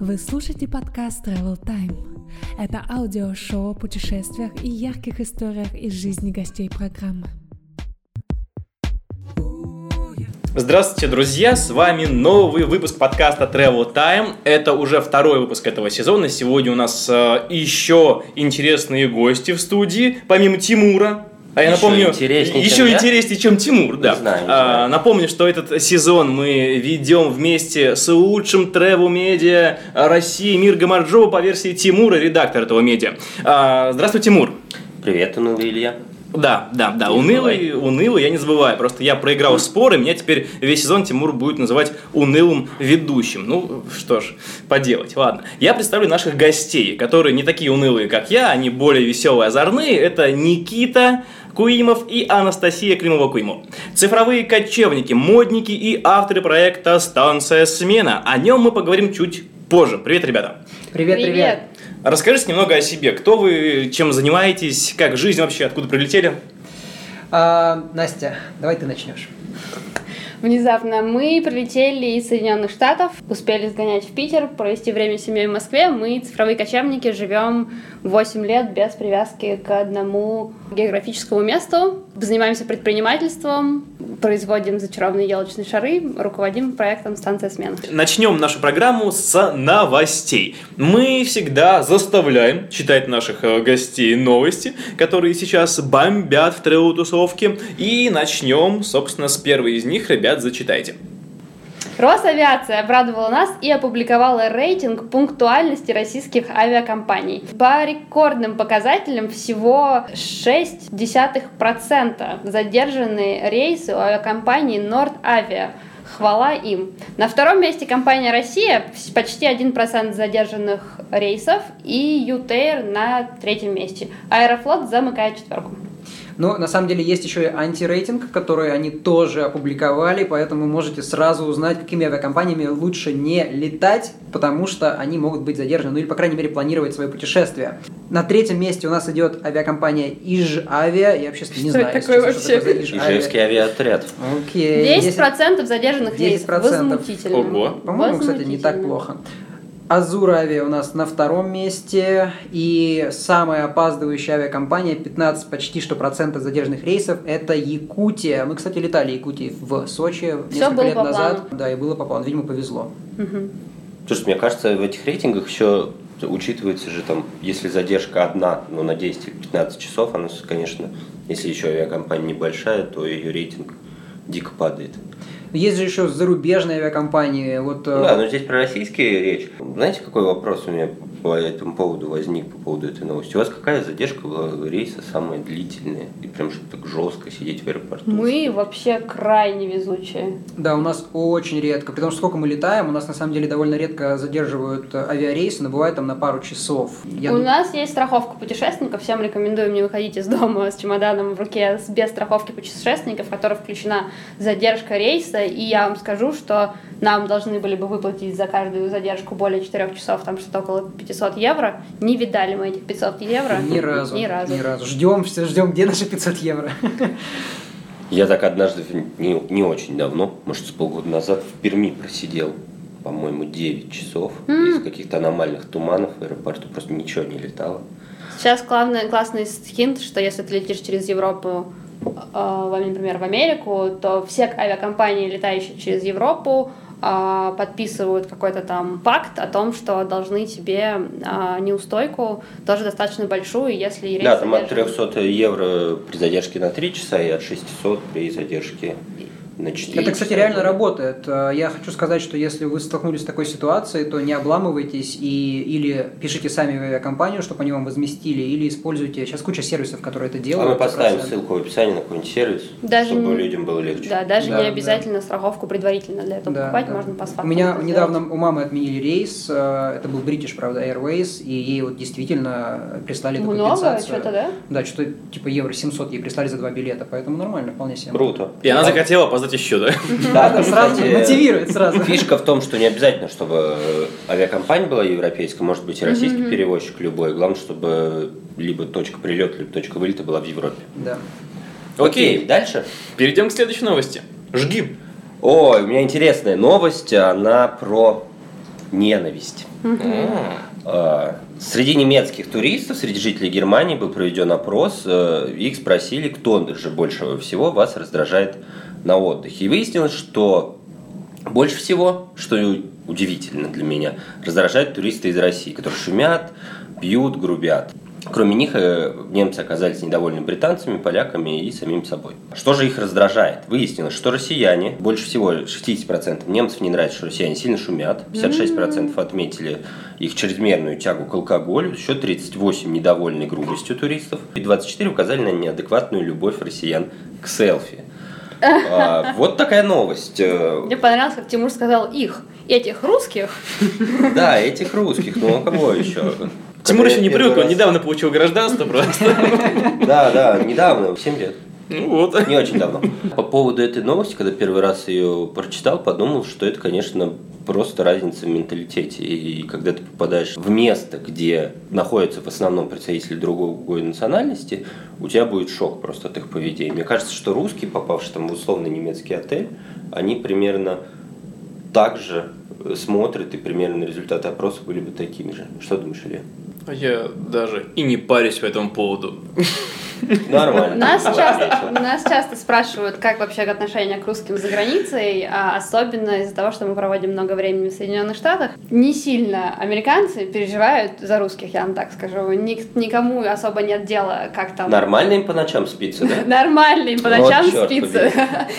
Вы слушаете подкаст Travel Time. Это аудиошоу о путешествиях и ярких историях из жизни гостей программы. Здравствуйте, друзья! С вами новый выпуск подкаста Travel Time. Это уже второй выпуск этого сезона. Сегодня у нас э, еще интересные гости в студии, помимо Тимура. А я Еще напомню, интереснее, еще чем я? интереснее, чем Тимур, да. Не знаю, не А, знаю. напомню, что этот сезон мы ведем вместе с лучшим тревел медиа России Мир Гамарджова по версии Тимура, редактор этого медиа. А, здравствуй, Тимур. Привет, унылый Илья. Да, да, да, Не унылый, унылый, я не забываю. Просто я проиграл споры, меня теперь весь сезон Тимур будет называть унылым ведущим. Ну, что ж, поделать, ладно. Я представлю наших гостей, которые не такие унылые, как я, они более веселые, озорные. Это Никита Куимов и Анастасия Климова-Куимов. Цифровые кочевники, модники и авторы проекта «Станция смена». О нем мы поговорим чуть позже. Привет, ребята. Привет, привет. Расскажите немного о себе. Кто вы, чем занимаетесь, как жизнь вообще, откуда прилетели? А, Настя, давай ты начнешь. Внезапно мы прилетели из Соединенных Штатов, успели сгонять в Питер, провести время с семьей в Москве. Мы, цифровые кочевники, живем 8 лет без привязки к одному географическому месту. Занимаемся предпринимательством, производим зачарованные елочные шары, руководим проектом «Станция смен». Начнем нашу программу с новостей. Мы всегда заставляем читать наших э, гостей новости, которые сейчас бомбят в тревел-тусовке. И начнем, собственно, с первой из них. Ребят, зачитайте. Росавиация обрадовала нас и опубликовала рейтинг пунктуальности российских авиакомпаний. По рекордным показателям всего 0,6% задержанные рейсы у авиакомпании Нордавиа. Хвала им. На втором месте компания «Россия» почти 1% задержанных рейсов и «Ютейр» на третьем месте. «Аэрофлот» замыкает четверку. Ну, на самом деле, есть еще и антирейтинг, который они тоже опубликовали, поэтому можете сразу узнать, какими авиакомпаниями лучше не летать, потому что они могут быть задержаны, ну или, по крайней мере, планировать свое путешествие. На третьем месте у нас идет авиакомпания Иж-Авиа. Я вообще не Что знаю, это такое честно, что такое вообще? Ижевский авиаотряд. Окей. 10% задержанных рейсов. 10%. Возмутительно. Ого. По-моему, кстати, не так плохо. Азур Авиа у нас на втором месте. И самая опаздывающая авиакомпания, 15 почти что процентов задержанных рейсов, это Якутия. Мы, кстати, летали Якутии в Сочи несколько было лет по назад. плану. Да, и было по плану. Видимо, повезло. Мгм. Слушай, мне кажется, в этих рейтингах еще учитывается же там, если задержка одна, но на 10 или 15 часов, она, конечно, если еще авиакомпания небольшая, то ее рейтинг дико падает. Есть же еще зарубежные авиакомпании. Вот, э, Да, но здесь про российские речь. Знаете, какой вопрос у меня по этому поводу возник, по поводу этой новости? У вас какая задержка была рейса самая длительная? И прям что так жестко сидеть в аэропорту? Мы вообще крайне везучие. Да, у нас очень редко. При том, что сколько мы летаем, у нас на самом деле довольно редко задерживают э, авиарейсы, но бывает там на пару часов. Я У нас есть страховка путешественников. Всем рекомендуем не выходить из дома с чемоданом в руке без страховки путешественников, в которой включена задержка рейса. И я вам скажу, что нам должны были бы выплатить за каждую задержку более 4 часов, там что-то около 500 евро. Не видали мы этих 500 евро. Ни разу. Ни разу. Ни разу. Ждем, все ждем, где наши 500 евро. Я так однажды, не, не очень давно, может, с полгода назад, в Перми просидел, по-моему, 9 часов. Из каких-то аномальных туманов в аэропорту просто ничего не летало. Сейчас главный, классный хинт, что если ты летишь через Европу, э, например, в Америку, то все авиакомпании, летающие через Европу, подписывают какой-то там пакт о том, что должны тебе э, неустойку, тоже достаточно большую, если Да, там от задержан. 300 евро при задержке на 3 часа и от 600 при задержке на 4 Это, кстати, часа. реально работает. Э, Я хочу сказать, что если вы столкнулись с такой ситуацией, то не обламывайтесь и или пишите сами в авиакомпанию, чтобы они вам возместили, или используйте. Сейчас куча сервисов, которые это А делают. мы поставим Просто- ссылку в описании на какой-нибудь сервис, Даже чтобы не- людям было легче. Да, даже Да, не да. обязательно страховку предварительно для этого Да, покупать, да. можно по У меня недавно сделать. у мамы отменили рейс, э, это был British, правда, Airways, и ей вот действительно прислали эту Много компенсацию. что-то, да? Да, что-то типа евро 700 ей прислали за два билета, поэтому нормально, вполне себе. Круто. И она А- захотела опоздать еще, да? Да, Да, сразу мотивирует сразу. Фишка в том, что не обязательно, чтобы авиакомпания была европейская, может быть и российский перевозчик любой. Главное, чтобы либо точка прилета, либо точка вылета была в Европе. Да. Окей, дальше. перейдем к следующей новости. Жги. Ой, у меня интересная новость, она про ненависть. А, Среди немецких туристов, среди жителей Германии был проведен опрос. э, Их спросили, кто же больше всего вас раздражает на отдыхе. И выяснилось, что больше всего, что удивительно для меня, раздражают туристы из России, которые шумят, пьют, грубят. Кроме них, э, немцы оказались недовольны британцами, поляками и самим собой. Что же их раздражает? Выяснилось, что россияне, больше всего 60% немцев не нравится, что россияне сильно шумят, 56% отметили их чрезмерную тягу к алкоголю, еще 38% недовольны грубостью туристов, и 24% указали на неадекватную любовь россиян к селфи. А, Вот такая новость. Э, Мне понравилось, как Тимур сказал их. Этих русских. Да, этих русских, ну а кого еще? Тимур еще не первый привык, он недавно получил гражданство просто. Да, да, недавно, 7 лет. Ну вот. Не очень давно. По поводу этой новости, когда первый раз ее прочитал, подумал, что это, конечно, просто разница в менталитете. И когда ты попадаешь в место, где находятся в основном представители другой национальности, у тебя будет шок просто от их поведения. Мне кажется, что русские, попавшие там в условный немецкий отель, они примерно так же смотрят, и примерно результаты опроса были бы такими же. Что думаешь, Илья? Я даже и не парюсь по этому поводу. Нормально. Нас часто, нас часто спрашивают, как вообще отношение к русским за границей, а особенно из-за того, что мы проводим много времени в Соединенных Штатах. Не сильно американцы переживают за русских, я вам так скажу. Ник- никому особо нет дела, как там... Нормально им по ночам спится, да? Нормально, им по Вот ночам чёрт спится.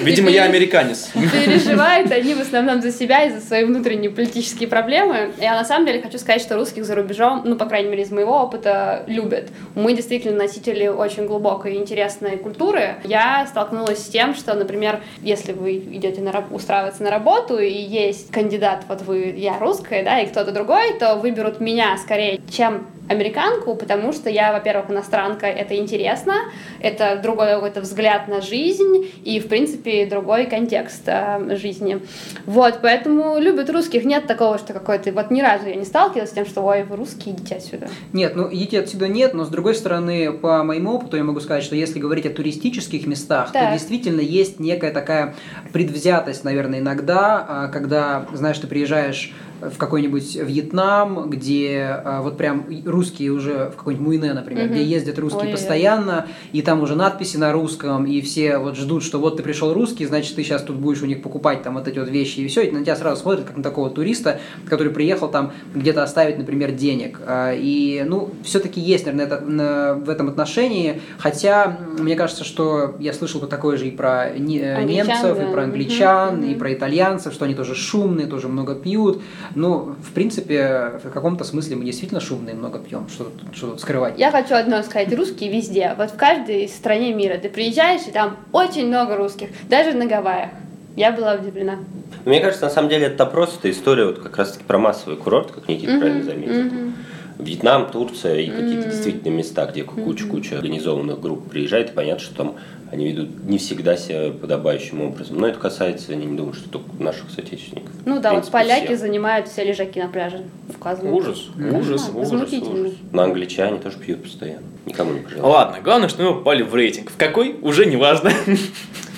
Видимо, я американец. Переживают они в основном за себя и за свои внутренние политические проблемы. Я на самом деле хочу сказать, что русских за рубежом, ну, по крайней мере, из моего опыта, любят. Мы действительно носители очень глубокой и интересной культуры. Я столкнулась с тем, что, например, если вы идете на, устраиваться на работу, и есть кандидат, вот вы, я русская, да, и кто-то другой, то выберут меня скорее, чем американку, потому что я, во-первых, иностранка, это интересно, это другой какой-то взгляд на жизнь и, в принципе, другой контекст э, жизни. Вот, поэтому любят русских. Нет такого, что какой-то... Вот ни разу я не сталкивалась с тем, что, ой, вы русские, идите отсюда. Нет, ну идите отсюда нет, но с другой стороны, по моему опыту я могу сказать, что если говорить о туристических местах, Так. то действительно есть некая такая предвзятость, наверное, иногда, а, когда, знаешь, ты приезжаешь в какой-нибудь Вьетнам, где а, вот прям русские уже в какой-нибудь Муине, например, Мгм. где ездят русские Ой-ой-ой. постоянно, и там уже надписи на русском, и все вот ждут, что вот ты пришел русский, значит, ты сейчас тут будешь у них покупать там вот эти вот вещи, и все, и на тебя сразу смотрят, как на такого туриста, который приехал там где-то оставить, например, денег. А, И, ну, все-таки есть, наверное, это, на- в этом отношении, хотя мне кажется, что я слышал такое же и про не- э, Англичан, немцев, да. и про англичан, Мгм, и про итальянцев, что они тоже шумные, тоже много пьют. Ну, в принципе, в каком-то смысле мы действительно шумные, много пьем. Что тут, что тут скрывать? Я хочу одно сказать, русские везде. Вот в каждой стране мира ты приезжаешь, и там очень много русских, даже на Гавайях. Я была удивлена. Мне кажется, на самом деле этот опрос, это история вот как раз-таки про массовый курорт, как Никита правильно заметил. Мгм. Вьетнам, Турция и какие-то Мгм. действительно места, где куча-куча организованных групп приезжает, и понятно, что там они ведут не всегда себя подобающим образом. Но это касается, я не думаю, что только наших соотечественников. Ну да, вот принципе, поляки всех. занимают все лежаки на пляже. Указано. Ужас, ужас, Да, ужас, возмутительно. ужас. Но англичане тоже пьют постоянно. Никому не пожелаю. Ладно, главное, что мы попали в рейтинг. В какой? Уже не важно.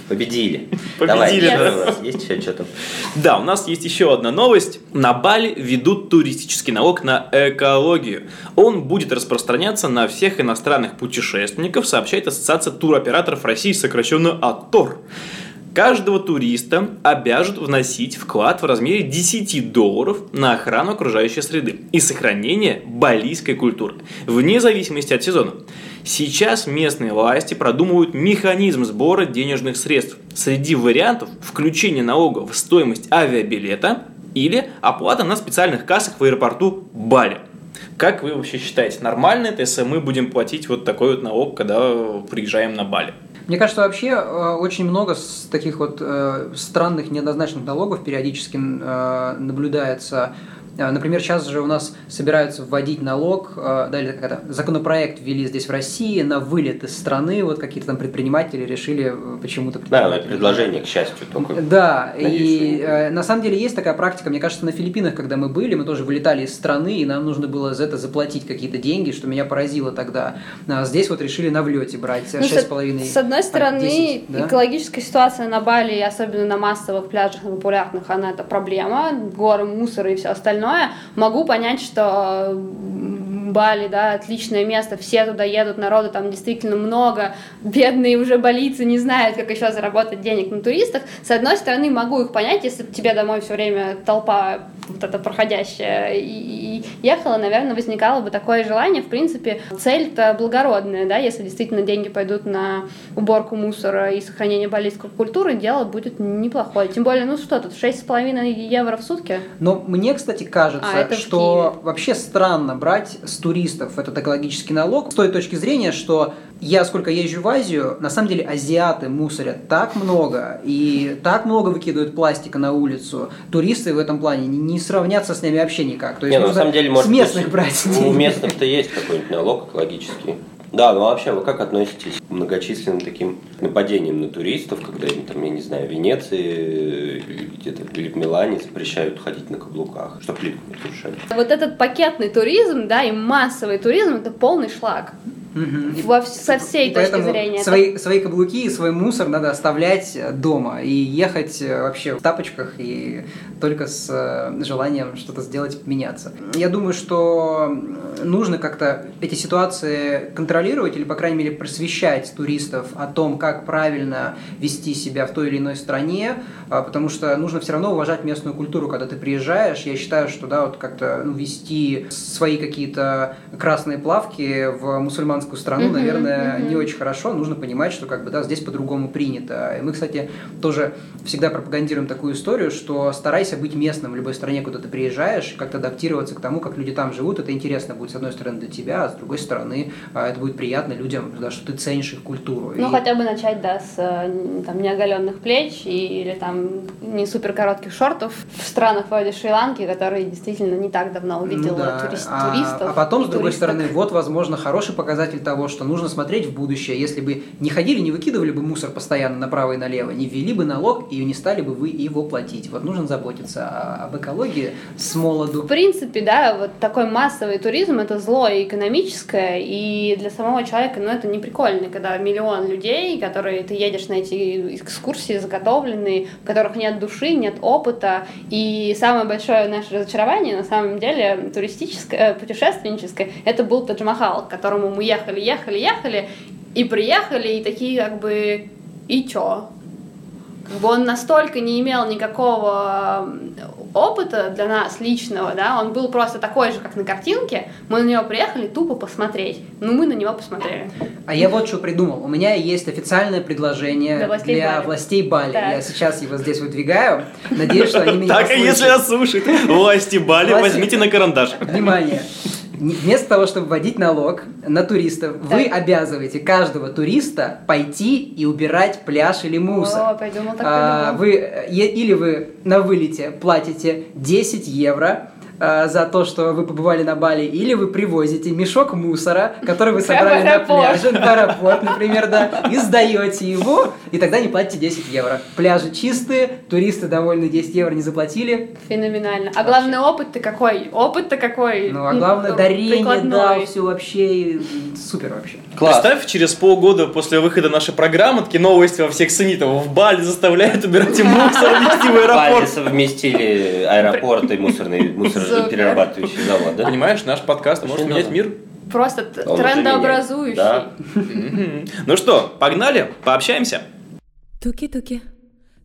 Победили. Победили, Давай, есть еще что-то? Да, у нас есть еще одна новость. На Бали ведут туристический налог на экологию. Он будет распространяться на всех иностранных путешественников, сообщает Ассоциация туроператоров России, сокращенно АТОР. Каждого туриста обяжут вносить вклад в размере 10 долларов на охрану окружающей среды и сохранение балийской культуры, вне зависимости от сезона. Сейчас местные власти продумывают механизм сбора денежных средств. Среди вариантов включение налога в стоимость авиабилета или оплата на специальных кассах в аэропорту Бали. Как вы вообще считаете, нормально это, если мы будем платить вот такой вот налог, когда приезжаем на Бали? Мне кажется, вообще э, очень много таких вот э, странных неоднозначных налогов периодически э, наблюдается. Э, Например, сейчас же у нас собираются вводить налог, э, да, или как это, законопроект ввели здесь в России на вылет из страны, вот какие-то там предприниматели решили э, почему-то... Да, но это предложение, к счастью, только. Да, Надеюсь, и что- э, на самом деле есть такая практика, мне кажется, на Филиппинах, когда мы были, мы тоже вылетали из страны, и нам нужно было за это заплатить какие-то деньги, что меня поразило тогда. А здесь вот решили на влете брать Ну, 6,5 с, с одной а, стороны, 10, да? экологическая ситуация на Бали, особенно на массовых пляжах, на популярных, она это проблема, горы мусора и все остальное. Остальное, могу понять, что Бали, да, отличное место, все туда едут, народу там действительно много, бедные уже болицы не знают, как еще заработать денег на туристах. С одной стороны, могу их понять, если тебе домой все время толпа вот эта проходящая и, и ехала, наверное, возникало бы такое желание. В принципе, цель-то благородная, да, если действительно деньги пойдут на уборку мусора и сохранение балийской культуры, дело будет неплохое. Тем более, ну что тут, 6,5 евро в сутки? Но мне, кстати, кажется, А, что вообще странно брать с туристов этот экологический налог с той точки зрения, что я сколько езжу в Азию, на самом деле азиаты мусорят так много и так много выкидывают пластика на улицу. Туристы в этом плане не, не сравнятся с ними вообще никак. То есть Не, ну, на самом деле, с может местных быть, брать У местных-то есть какой-нибудь налог экологический. Да, ну а вообще вы как относитесь многочисленным таким нападениям на туристов, когда им там, я не знаю, в Венеции или где-то или в Милане запрещают ходить на каблуках, чтобы плитку не разрушали? Вот этот пакетный туризм, да, и массовый туризм, это полный шлак. Мгм. Во, со всей И точки поэтому зрения. Это Свои, свои каблуки и свой мусор надо оставлять дома и ехать э, вообще в тапочках и только с э, желанием что-то сделать, меняться. Я думаю, что нужно как-то эти ситуации контролировать или, по крайней мере, просвещать туристов о том, как правильно вести себя в той или иной стране, а, потому что нужно все равно уважать местную культуру, когда ты приезжаешь. Я считаю, что да, вот как-то ну, вести свои какие-то красные плавки в мусульманскую страну, Мгм, наверное, мгм. не очень хорошо. Нужно понимать, что как бы да, здесь по-другому принято. И мы, кстати, тоже всегда пропагандируем такую историю, что старайся быть местным в любой стране, куда ты приезжаешь, как-то адаптироваться к тому, как люди там живут. Это интересно будет с одной стороны для тебя, а с другой стороны а, это будет приятно людям, да, что ты ценишь их культуру. Ну, И- хотя бы начать, да, с э, там, неоголенных плеч и- или там не супер коротких шортов в странах вроде Шри-Ланки, которые действительно не так давно увидела Ну да. турист- а, туристов. а потом, с другой туристок. стороны, вот, возможно, хороший показатель того, что нужно смотреть в будущее. Если бы не ходили, не выкидывали бы мусор постоянно направо и налево, не ввели бы налог и не стали бы вы его платить. Вот нужно заботиться о- об экологии с молоду. В принципе, да, вот такой массовый туризм это зло и экономическое, и для самого человека, ну, это не прикольно, когда миллион людей, которые ты едешь на эти экскурсии заготовленные, в которых нет души, нет опыта, и самое большое наше разочарование, на самом деле, туристическое, э, путешественническое, это был Тадж-Махал, к которому мы ехали, ехали, ехали, и приехали, и такие как бы, и чё? Как бы он настолько не имел никакого опыта для нас личного, да, он был просто такой же, как на картинке, мы на него приехали тупо посмотреть, ну мы на него посмотрели. А я вот что придумал. У меня есть официальное предложение Для властей для Бали. властей Бали. Так. Я сейчас его здесь выдвигаю. Надеюсь, что они меня Так, а если нас слушают власти Бали, возьмите на карандаш. Внимание! Вместо того, чтобы вводить налог на туристов, вы Так. обязываете каждого туриста пойти и убирать пляж или мусор. О, придумал, так А, придумал. вы, э, или вы на вылете платите 10 евро а, за то, что вы побывали на Бали, или вы привозите мешок мусора, который вы собрали на пляже, в аэропорт, например, да, и сдаете его, и тогда не платите 10 евро. Пляжи чистые, туристы довольны, 10 евро не заплатили, Феноменально. А главный опыт-то какой? Опыт-то какой? Ну, а главное, Ну, дарение, да, все вообще супер вообще. Класс. Представь, через полгода после выхода нашей программы такие новости во всех СНИТов. В Бали заставляют убирать мусор, вести в Бали аэропорт. совместили аэропорт и мусорный мусороперерабатывающий завод, да? Понимаешь, наш подкаст может менять мир. Просто уже трендообразующий. Да. Ну что, погнали, пообщаемся. Туки-туки.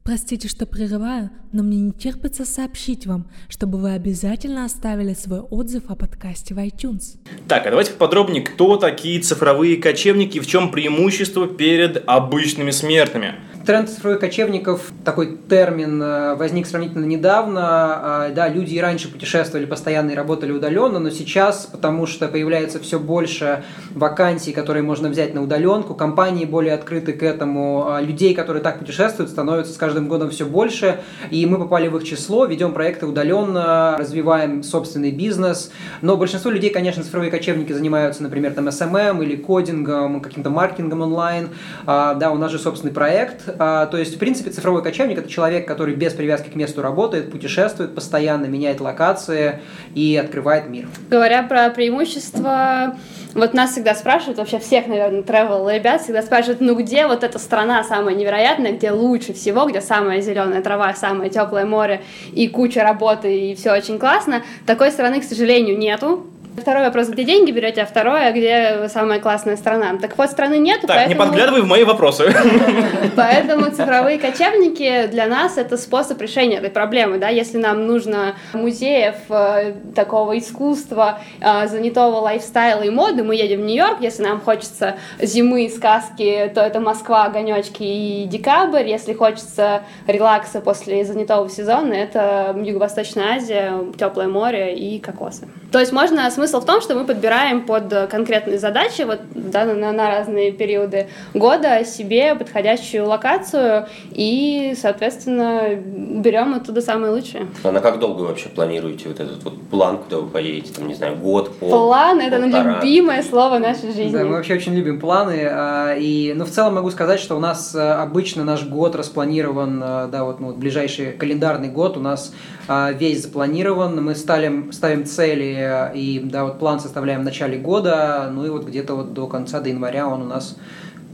Простите, что прерываю, но мне не терпится сообщить вам, чтобы вы обязательно оставили свой отзыв о подкасте в iTunes. Так, а давайте поподробнее, кто такие цифровые кочевники, в чем преимущество перед обычными смертными. Тренд цифровых кочевников, такой термин э, возник сравнительно недавно. А, Да, люди и раньше путешествовали постоянно и работали удаленно, но сейчас, потому что появляется все больше вакансий, которые можно взять на удаленку, компании более открыты к этому, а людей, которые так путешествуют, становится с каждым годом все больше, и мы попали в их число, ведем проекты удаленно, развиваем собственный бизнес, но большинство людей, конечно, цифровые кочевники занимаются, например, там SMM или кодингом, каким-то маркетингом онлайн, А, да, у нас же собственный проект, то есть, в принципе, цифровой кочевник – это человек, который без привязки к месту работает, путешествует постоянно, меняет локации и открывает мир. Говоря про преимущества, вот нас всегда спрашивают, вообще всех, наверное, travel ребят всегда спрашивают, ну где вот эта страна самая невероятная, где лучше всего, где самая зеленая трава, самое теплое море и куча работы, и все очень классно. Такой страны, к сожалению, нету. Второй вопрос, где деньги берете, а второе, где самая классная страна. Так вот, страны нету, Так, поэтому... не подглядывай в мои вопросы. Поэтому цифровые кочевники для нас это способ решения этой проблемы, да, если нам нужно музеев э, такого искусства, э, занятого лайфстайла и моды, мы едем в Нью-Йорк, если нам хочется зимы, сказки, то это Москва, огонечки и декабрь, если хочется релакса после занятого сезона, это Юго-Восточная Азия, теплое море и кокосы. То есть можно, смысл в том, что мы подбираем под конкретные задачи, вот да, на, на разные периоды года себе подходящую локацию и, соответственно, берем оттуда самое лучшее. А на как долго вы вообще планируете вот этот вот план, куда вы поедете, там, не знаю, год, пол? План — это полтора? любимое слово нашей жизни. Да, мы вообще очень любим планы. а, И, ну, в целом могу сказать, что у нас а, обычно наш год распланирован, а, да, вот, ну, вот ближайший календарный год у нас весь запланирован. Мы ставим, ставим цели и, да, вот план составляем в начале года, ну и вот где-то вот до конца, до января он у нас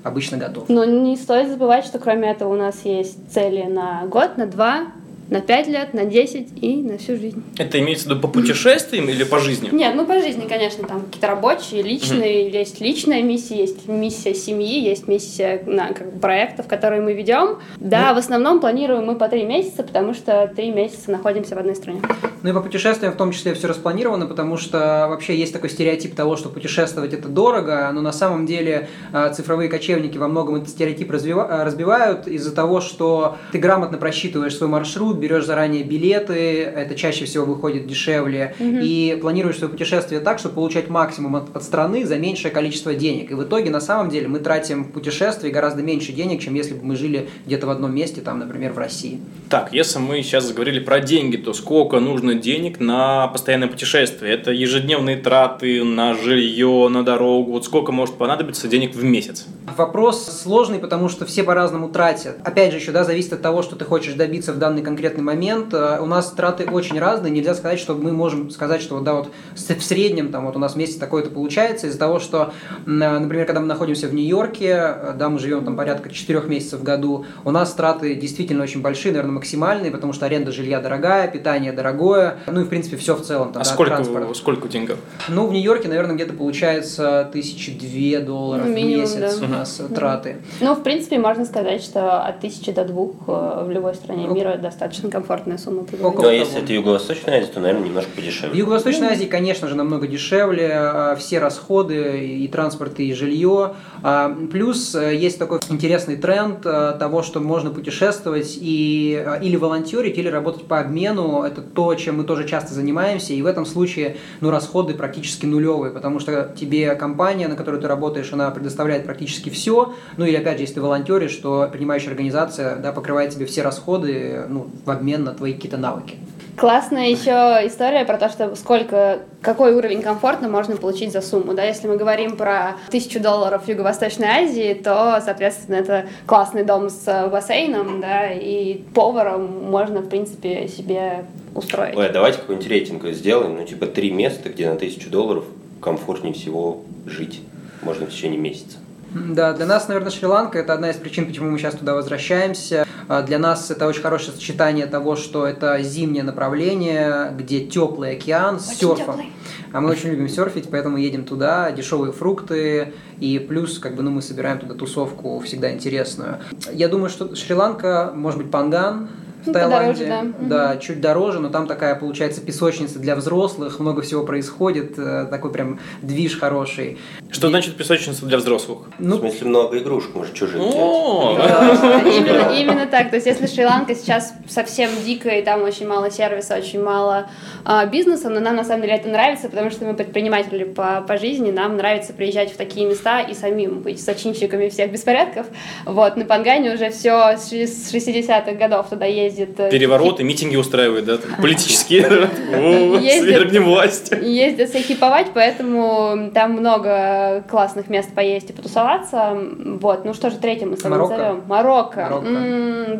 обычно готов. Но не стоит забывать, что кроме этого у нас есть цели на год, на два, на пять лет, на 10 и на всю жизнь. Это имеется в виду по путешествиям или по жизни? Нет, ну по жизни, конечно, там какие-то рабочие, личные, есть личная миссия, есть миссия семьи, есть миссия на, как бы, проектов, которые мы ведем. Да, в основном планируем мы по три месяца, потому что три месяца находимся в одной стране. Ну и по путешествиям в том числе все распланировано, потому что вообще есть такой стереотип того, что путешествовать это дорого, но на самом деле э, цифровые кочевники во многом этот стереотип э, разбивают из-за того, что ты грамотно просчитываешь свой маршрут, берешь заранее билеты, это чаще всего выходит дешевле, и планируешь свое путешествие так, чтобы получать максимум от, от страны за меньшее количество денег. И в итоге на самом деле мы тратим в путешествии гораздо меньше денег, чем если бы мы жили где-то в одном месте, там, например, в России. Так, если мы сейчас заговорили про деньги, то сколько нужно денег на постоянное путешествие? Это ежедневные траты на жилье, на дорогу. Вот сколько может понадобиться денег в месяц? Вопрос сложный, потому что все по-разному тратят. Опять же, еще да, зависит от того, что ты хочешь добиться в данный конкретный момент. Э, У нас траты очень разные. Нельзя сказать, что мы можем сказать, что вот, да, вот в среднем там вот у нас в месяц такое-то получается из-за того, что, э, например, когда мы находимся в Нью-Йорке, э, да, мы живем там порядка 4 месяцев в году, у нас траты действительно очень большие, наверное, максимальные, потому что аренда жилья дорогая, питание дорогое, ну и в принципе все в целом. Там, А да, сколько, транспорт. сколько денег? Ну, в Нью-Йорке, наверное, где-то получается тысячи две долларов Ну, минимум, в месяц да. Нас траты. Ну, в принципе, можно сказать, что от тысячи до двух э, в любой стране мира достаточно комфортная сумма. Около Ну, а если это Юго-Восточная Азия, то, наверное, немножко В подешевле. Юго-Восточной Азии, конечно же, намного дешевле, а, все расходы, и транспорт, и жилье. А, Плюс э, есть такой интересный тренд э, того, что можно путешествовать и или волонтерить, или работать по обмену. Это то, чем мы тоже часто занимаемся, и в этом случае ну, расходы практически нулевые, потому что тебе компания, на которой ты работаешь, она предоставляет практически все. Ну или опять же, если ты волонтеришь, то принимающая организация да, покрывает тебе все расходы ну, в обмен на твои какие-то навыки. Классная еще история про то, что сколько, какой уровень комфорта можно получить за сумму. Да? Если мы говорим про тысячу долларов в Юго-Восточной Азии, то, соответственно, это классный дом с э, бассейном, да, и поваром можно, в принципе, себе устроить. Ой, а давайте какой-нибудь рейтинг сделаем, ну, типа, три места, где на тысячу долларов комфортнее всего жить. Можно в течение месяца. Да, для нас, наверное, Шри-Ланка – это одна из причин, почему мы сейчас туда возвращаемся. А Для нас это очень хорошее сочетание того, что это зимнее направление, где теплый океан с Очень серфом. А мы очень любим серфить, поэтому едем туда, дешевые фрукты, и плюс, как бы, ну, мы собираем туда тусовку всегда интересную. Я думаю, что Шри-Ланка, может быть, Панган, в Ну, Таиланде. подороже, да. чуть дороже, но там такая, получается, песочница для взрослых, много всего происходит, э, такой прям движ хороший. Что значит песочница для взрослых? Ну, в смысле, много игрушек, может, чужих взять. О, Да, Именно, так. То есть, если Шри-Ланка сейчас совсем дикая, и там очень мало сервиса, очень мало а, бизнеса, но нам на самом деле это нравится, потому что мы предприниматели по, по жизни, нам нравится приезжать в такие места и самим быть зачинщиками всех беспорядков. Вот, на Пангане уже все с 60-х годов туда ездят ездит... Перевороты, митинги устраивают, да, там, политические. Свергнем власть. ездят захиповать, поэтому там много классных мест поесть и потусоваться. Вот, ну что же, третьим мы с Марокко? назовем? Марокко.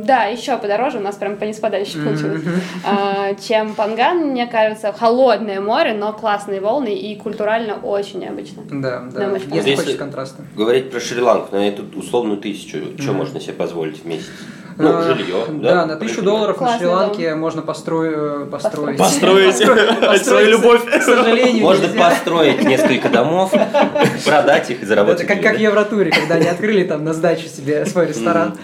Да, еще подороже, у нас прям по подальше получилось, а, чем Панган, мне кажется. Холодное море, но классные волны и культурально очень необычно. Да, Да, Если хочешь контраста. Говорить про Шри-Ланку, на эту условную тысячу, что можно себе позволить в месяц? Ну, А, жилье, Да, да? на тысячу долларов на Шри-Ланке можно построить... Построить. Построить Построить, свою любовь. К сожалению, Можно построить несколько домов, продать их и заработать Это как, в. Евротуре, когда они открыли там на сдачу себе свой ресторан.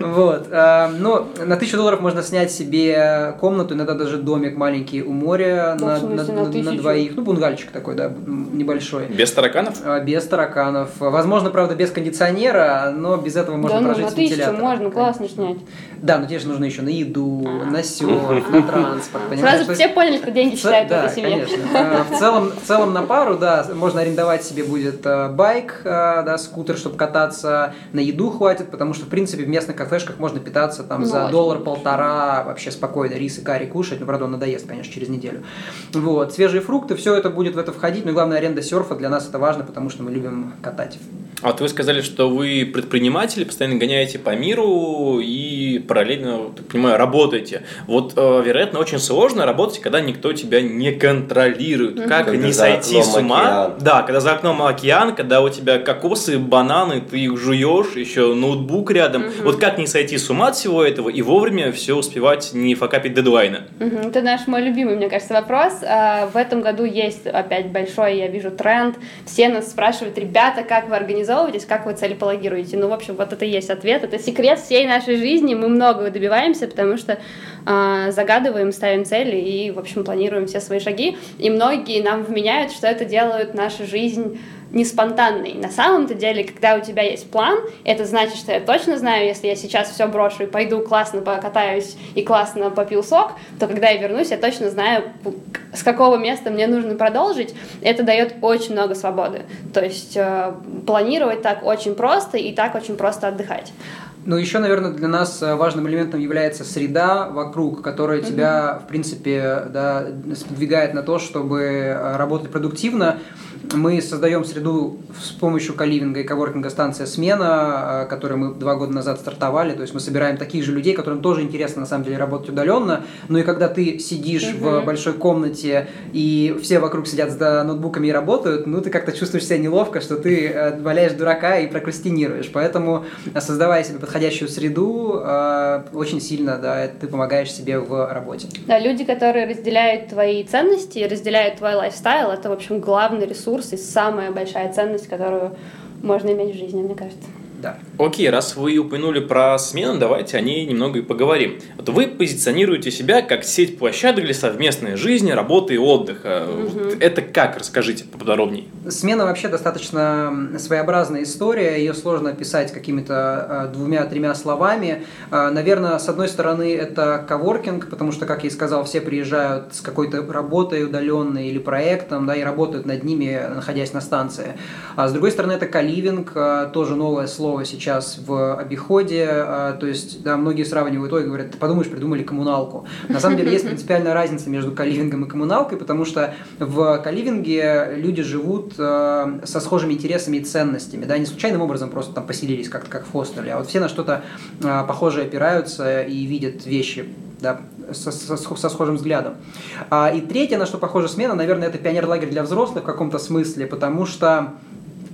Вот. а, Ну, на тысячу долларов можно снять себе комнату, иногда даже домик маленький у моря Да, на, двоих. Ну, бунгальчик такой, да, небольшой. Без тараканов? А, Без тараканов. Возможно, правда, без кондиционера, но без этого можно да ну, прожить на с тысячу вентилятором. можно классно снять. muito. Да, но тебе же нужно еще на еду, А. на серф, на транспорт. понимаешь? Сразу все поняли, что деньги в считают в да, этой семье. конечно. А, В целом, в целом на пару, да, можно арендовать себе будет э, байк, э, да, скутер, чтобы кататься, на еду хватит, потому что, в принципе, в местных кафешках можно питаться там Ну, за доллар-полтора, вообще спокойно, рис и карри кушать, ну, правда, он надоест, конечно, через неделю. Вот, свежие фрукты, все это будет в это входить, и главное, аренда серфа для нас это важно, потому что мы любим катать. А вот вы сказали, что вы предприниматели, постоянно гоняете по миру и параллельно, так понимаю, работаете. Вот, э, вероятно, очень сложно работать, когда никто тебя не контролирует. Как Когда не сойти с ума? океан. Да, когда за окном океан, когда у тебя кокосы, бананы, ты их жуешь, еще ноутбук рядом. Вот как не сойти с ума от всего этого и вовремя все успевать, не факапить дедлайна? Мгм. Это наш мой любимый, мне кажется, вопрос. А, В этом году есть опять большой, я вижу, тренд. Все нас спрашивают, ребята, как вы организовываетесь, как вы целеполагируете? Ну, в общем, вот это и есть ответ. Это секрет всей нашей жизни. Мы многого добиваемся, потому что а, загадываем, ставим цели и, в общем, планируем все свои шаги. И многие нам вменяют, что это делают нашу жизнь не спонтанной. На самом-то деле, когда у тебя есть план, это значит, что я точно знаю, если я сейчас все брошу и пойду классно покатаюсь и классно попил сок, то когда я вернусь, я точно знаю, с какого места мне нужно продолжить. Это дает очень много свободы. То есть э, планировать так очень просто и так очень просто отдыхать. Ну, еще, наверное, для нас э, важным элементом является среда вокруг, которая тебя, в принципе, да, сподвигает на то, чтобы э, работать продуктивно. Мы создаем среду с помощью каливинга и коворкинга станция «Смена», э, которую мы два года назад стартовали. То есть мы собираем таких же людей, которым тоже интересно, на самом деле, работать удаленно. Ну и когда ты сидишь в большой комнате, и все вокруг сидят за ноутбуками и работают, ну ты как-то чувствуешь себя неловко, что ты э, валяешь дурака и прокрастинируешь. Поэтому, э, создавая себе подходящую среду, э, очень сильно да, ты помогаешь себе в работе. Да, люди, которые разделяют твои ценности, разделяют твой лайфстайл, это, в общем, главный ресурс и самая большая ценность, которую можно иметь в жизни, мне кажется. Да. Окей, раз вы упомянули про смену, давайте о ней немного и поговорим. Вот вы позиционируете себя как сеть площадок для совместной жизни, работы и отдыха. Вот Это как? Расскажите поподробнее. Смена вообще достаточно своеобразная история, ее сложно описать какими-то э, двумя-тремя словами. Э, Наверное, с одной стороны, это коворкинг, потому что, как я и сказал, все приезжают с какой-то работой удаленной или проектом, да, и работают над ними, находясь на станции. А с другой стороны, это каливинг, э, тоже новое слово сейчас в обиходе, э, то есть, да, многие сравнивают, ой, говорят, ты подумаешь, придумали коммуналку. На самом деле есть принципиальная разница между каливингом и коммуналкой, потому что в каливинге люди живут э, со схожими интересами и ценностями, да, не случайным образом просто там поселились как-то как в хостеле, а вот все на что-то э, похожее опираются и видят вещи, да, со, со- со схожим взглядом. А, и третье, на что похожа смена, наверное, это пионер-лагерь для взрослых в каком-то смысле, потому что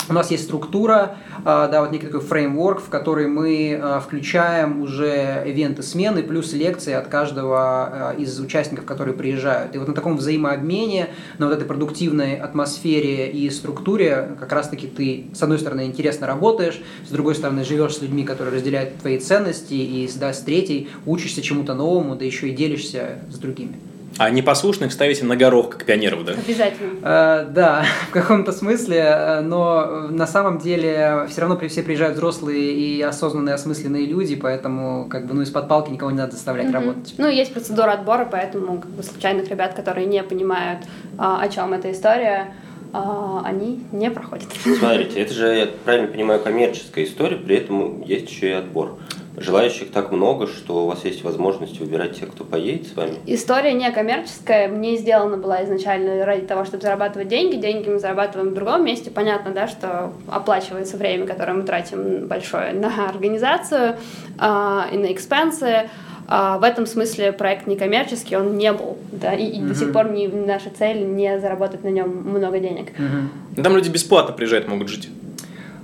у нас есть структура, а, да, вот некий такой фреймворк, в который мы а, включаем уже ивенты смены, плюс лекции от каждого а, из участников, которые приезжают. И вот на таком взаимообмене, на вот этой продуктивной атмосфере и структуре как раз-таки ты, с одной стороны, интересно работаешь, с другой стороны, живешь с людьми, которые разделяют твои ценности, и да, с третьей учишься чему-то новому, да еще и делишься с другими. А непослушных ставите на горох, как пионеров, да? Обязательно. Э, Да, в каком-то смысле, э, но э, на самом деле все равно при- все приезжают взрослые и осознанные, осмысленные люди, поэтому как бы ну из-под палки никого не надо заставлять Мгм. работать. Ну, есть процедура отбора, поэтому как бы, случайных ребят, которые не понимают, а, о чем эта история, а, они не проходят. Смотрите, это же, я правильно понимаю, коммерческая история, при этом есть еще и отбор. Желающих так много, что у вас есть возможность выбирать тех, кто поедет с вами? История не коммерческая, мне сделана была изначально ради того, чтобы зарабатывать деньги. Деньги мы зарабатываем в другом месте. Понятно, да, что оплачивается время, которое мы тратим большое на организацию э, и на экспенсы. А в этом смысле проект некоммерческий, он не был, да, и, и mm-hmm. до сих пор не наша цель не заработать на нем много денег. Mm-hmm. Там люди бесплатно приезжают, могут жить.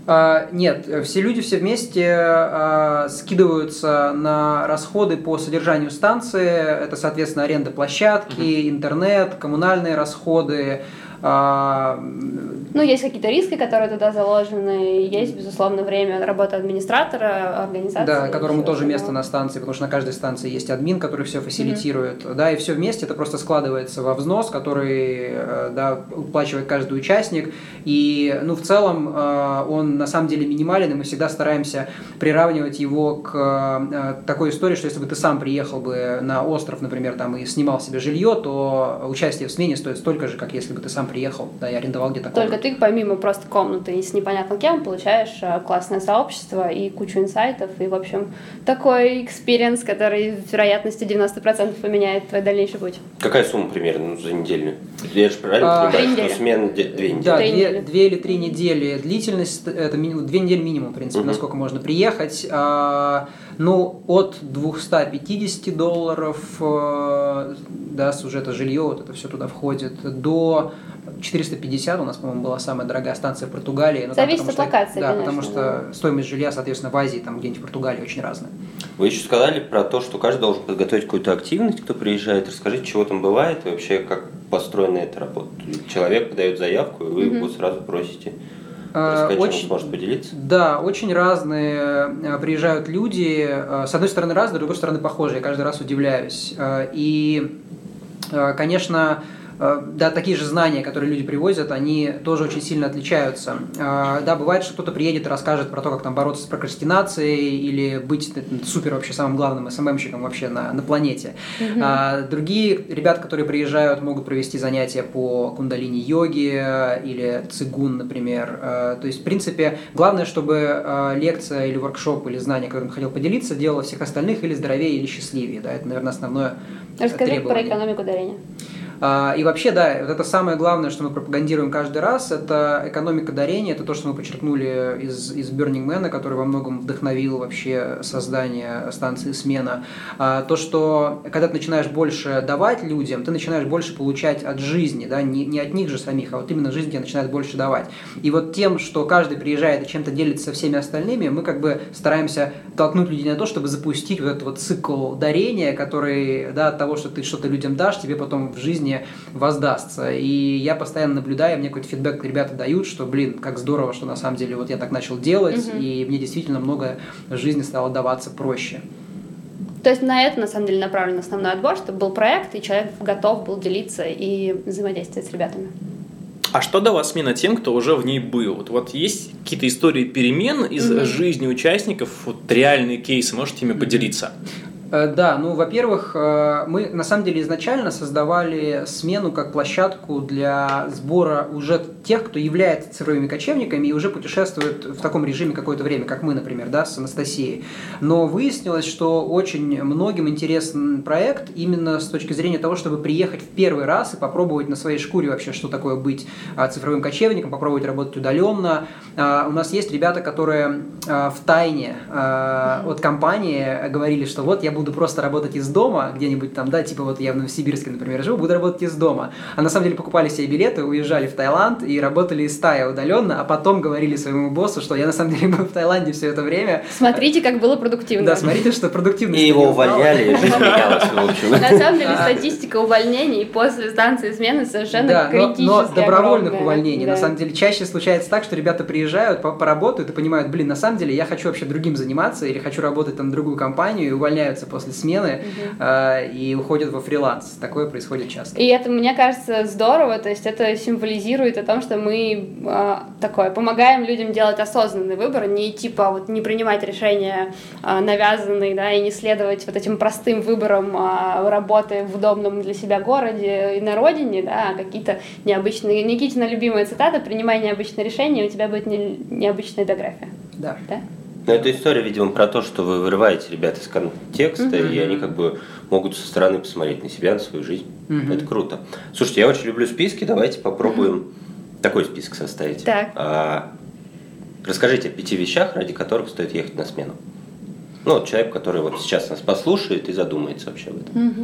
А, нет, все люди все вместе а, скидываются на расходы по содержанию станции. Это, соответственно, аренда площадки, mm-hmm. интернет, коммунальные расходы, ну, есть какие-то риски, которые туда заложены, есть, безусловно, время работы администратора, организации. Да, которому тоже место на станции, потому что на каждой станции есть админ, который все фасилитирует. Mm-hmm. Да, и все вместе это просто складывается во взнос, который э, да, уплачивает каждый участник. И, ну, в целом э, он на самом деле минимален, и мы всегда стараемся приравнивать его к э, такой истории, что если бы ты сам приехал бы на остров, например, там и снимал себе жилье, то участие в смене стоит столько же, как если бы ты сам приехал, да, и арендовал где-то комнату. Только ты помимо просто комнаты и с непонятно кем получаешь э, классное сообщество и кучу инсайтов, и, в общем, такой experience, который в вероятности 90% поменяет твой дальнейший путь. Какая сумма примерно ну, за неделю? Я же правильно а, понимаю, что смен две недели? Да, две, две или три недели. Длительность, это минимум, две недели минимум, в принципе, угу. насколько можно приехать. А, ну, от 250 долларов, э, да, с уже это жилье, вот это все туда входит, до 450 у нас, по-моему, была самая дорогая станция в Португалии. Ну, Зависит там, от локации, Да, конечно, потому что да. стоимость жилья, соответственно, в Азии, там где-нибудь в Португалии очень разная. Вы еще сказали про то, что каждый должен подготовить какую-то активность, кто приезжает. Расскажите, чего там бывает и вообще как построена эта работа. Человек подает заявку, и вы mm его сразу просите. А, Расскажите, очень, может поделиться? Да, очень разные э, приезжают люди. Э, с одной стороны разные, с другой стороны похожие. Я каждый раз удивляюсь. И, конечно, да, такие же знания, которые люди привозят, они тоже очень сильно отличаются. Э, да, бывает, что кто-то приедет и расскажет про то, как там бороться с прокрастинацией или быть супер вообще самым главным СММщиком вообще на, на планете. Mm-hmm. А другие ребят, которые приезжают, могут провести занятия по кундалини-йоге или цигун, например. Э, то есть, в принципе, главное, чтобы лекция или воркшоп или знание, которым хотел поделиться, делало всех остальных или здоровее, или счастливее. Да, это, наверное, основное Расскажи требование. про экономику дарения. А, и вообще, да, вот это самое главное, что мы пропагандируем каждый раз, это экономика дарения, это то, что мы подчеркнули из, из Burning Man, который во многом вдохновил вообще создание станции смена. А, то, что когда ты начинаешь больше давать людям, ты начинаешь больше получать от жизни, да, не, не от них же самих, а вот именно жизнь тебе начинает больше давать. И вот тем, что каждый приезжает и чем-то делится со всеми остальными, мы как бы стараемся толкнуть людей на то, чтобы запустить вот этот вот цикл дарения, который, да, от того, что ты что-то людям дашь, тебе потом в жизни мне воздастся. И я постоянно наблюдаю, мне какой-то фидбэк ребята дают, что, блин, как здорово, что на самом деле вот я так начал делать, угу. и мне действительно много жизни стало даваться проще. То есть на это, на самом деле, направлен основной отбор, чтобы был проект, и человек готов был делиться и взаимодействовать с ребятами. А что дала смена тем, кто уже в ней был? Вот, вот есть какие-то истории перемен из mm-hmm. жизни участников, вот реальные кейсы, можете ими mm-hmm. поделиться? Э, да, ну, во-первых, э, мы на самом деле изначально создавали смену как площадку для сбора уже тех, кто является цифровыми кочевниками и уже путешествует в таком режиме какое-то время, как мы, например, да, с Анастасией. Но выяснилось, что очень многим интересен проект именно с точки зрения того, чтобы приехать в первый раз и попробовать на своей шкуре вообще, что такое быть а, цифровым кочевником, попробовать работать удаленно. А, у нас есть ребята, которые а, в тайне от компании говорили, что вот я буду буду просто работать из дома, где-нибудь там, да, типа вот я в Новосибирске, например, живу, буду работать из дома. А на самом деле покупали себе билеты, уезжали в Таиланд и работали из Тая удаленно, а потом говорили своему боссу, что я на самом деле был в Таиланде все это время. Смотрите, как было продуктивно. Да, смотрите, что продуктивно. И его увольняли, и жизнь менялась, в общем. На самом деле статистика увольнений после станции смены совершенно критически но добровольных увольнений. На самом деле чаще случается так, что ребята приезжают, поработают и понимают, блин, на самом деле я хочу вообще другим заниматься или хочу работать там другую компанию и увольняются после смены угу. э, и уходят во фриланс. Такое происходит часто. И это, мне кажется, здорово, то есть это символизирует о том, что мы э, такое помогаем людям делать осознанный выбор, не типа вот не принимать решения э, навязанные, да, и не следовать вот этим простым выборам э, работы в удобном для себя городе и на родине, да, а какие-то необычные, Никитина любимая цитата, принимай необычные решения, у тебя будет не, необычная биография. Да. да? Но эта история, видимо, про то, что вы вырываете ребят из контекста, и они как бы могут со стороны посмотреть на себя, на свою жизнь. Это круто. Слушайте, я очень люблю списки, давайте попробуем такой список составить. Так. А, расскажите о пяти вещах, ради которых стоит ехать на смену. Ну, вот человек, который вот сейчас нас послушает и задумается вообще об этом.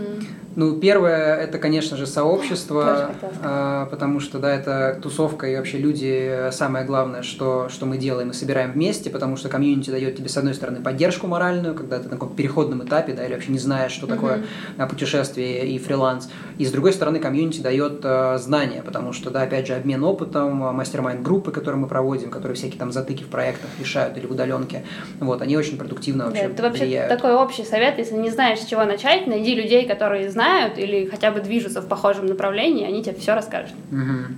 Ну, первое, это, конечно же, сообщество, а, потому что, да, это тусовка и вообще люди самое главное, что, что мы делаем, мы собираем вместе, потому что комьюнити дает тебе, с одной стороны, поддержку моральную, когда ты на каком-то переходном этапе, да, или вообще не знаешь, что такое а, путешествие и фриланс, и с другой стороны, комьюнити дает а, знания, потому что, да, опять же, обмен опытом, а, мастер-майнд-группы, которые мы проводим, которые всякие там затыки в проектах решают или в удаленке, вот, они очень продуктивно Да, вообще это вообще влияют. такой общий совет, если не знаешь, с чего начать, найди людей, которые знают или хотя бы движутся в похожем направлении, они тебе все расскажут. Мгм.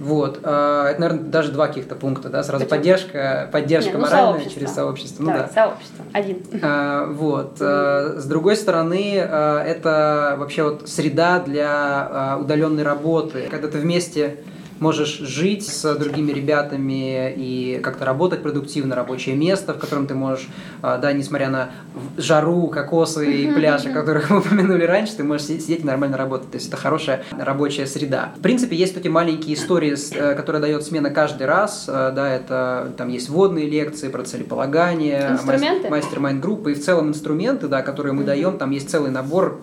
Вот, э, это, наверное, даже два каких-то пункта, да, сразу Почему? поддержка, поддержка Не, ну, моральная сообщество. через сообщество, ну Давай, да. сообщество. Один. А, Вот. э, С другой стороны, это вообще вот среда для удаленной работы, когда ты вместе можешь жить с другими ребятами и как-то работать продуктивно, рабочее место, в котором ты можешь, э, да, несмотря на жару, кокосы и пляж, о которых мы упомянули раньше, ты можешь си- сидеть и нормально работать. То есть это хорошая рабочая среда. В принципе, есть эти маленькие истории, э, которые дает смена каждый раз. Э, Да, это там есть вводные лекции про целеполагание, Инструменты? мастер-майнд группы и в целом инструменты, да, которые мы даем, там есть целый набор,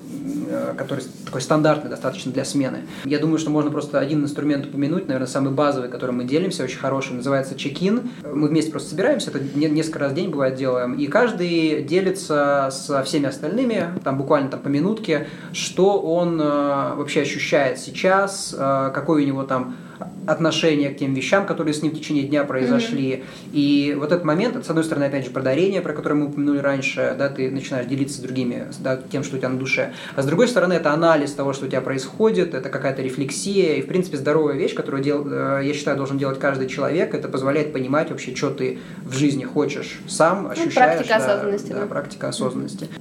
который такой стандартный достаточно для смены. Я думаю, что можно просто один инструмент упомянуть, наверное, самый базовый, которым мы делимся, очень хороший, называется чекин. Мы вместе просто собираемся, это не- несколько раз в день бывает делаем, и каждый делится со всеми остальными, там буквально там по минутке, что он э, вообще ощущает сейчас, э, какой у него там отношение к тем вещам, которые с ним в течение дня произошли. И вот этот момент, это, с одной стороны, опять же, про дарение, про которое мы упомянули раньше, да, ты начинаешь делиться с другими, да, тем, что у тебя на душе. А с другой стороны, это анализ того, что у тебя происходит, это какая-то рефлексия, и, в принципе, здоровая вещь, которую, дел- э, я считаю, должен делать каждый человек, это позволяет понимать вообще, что ты в жизни хочешь сам, ощущаешь. практика да, осознанности, Да, да. практика осознанности. А,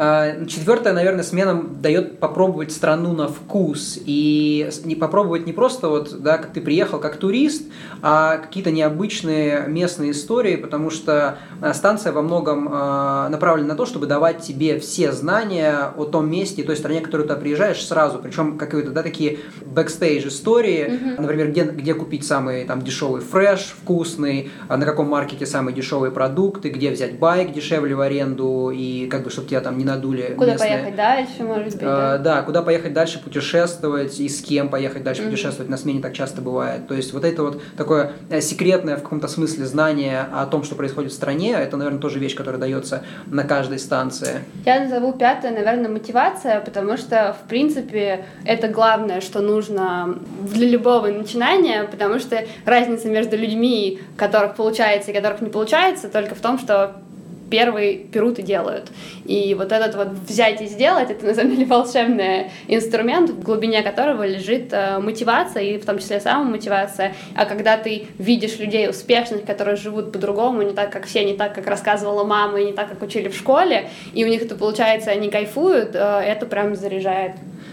Четвертое, наверное, смена дает попробовать страну на вкус. И не попробовать не просто вот, да, как ты приехал как турист, а какие-то необычные местные истории, потому что а, станция во многом а, направлена на то, чтобы давать тебе все знания о том месте и той стране, в которую ты приезжаешь сразу, причем какие-то да, такие бэкстейдж истории, например, где, где купить самый там дешевый фреш вкусный, а на каком маркете самые дешевые продукты, где взять байк дешевле в аренду и как бы чтобы тебя там не надули Куда местные. поехать дальше, может быть, А, да? Да, куда поехать дальше путешествовать и с кем поехать дальше путешествовать на смене так часто бывает. То есть вот это вот такое э, секретное в каком-то смысле знание о том, что происходит в стране, это, наверное, тоже вещь, которая дается на каждой станции. Я назову пятое, наверное, мотивация, потому что, в принципе, это главное, что нужно для любого начинания, потому что разница между людьми, которых получается и которых не получается, только в том, что первый берут и делают. И вот этот вот взять и сделать, это на самом деле волшебный инструмент, в глубине которого лежит э, мотивация, и в том числе самомотивация. А когда ты видишь людей успешных, которые живут по-другому, не так, как все, не так, как рассказывала мама, и не так, как учили в школе, и у них это получается, они кайфуют, э, это прям заряжает.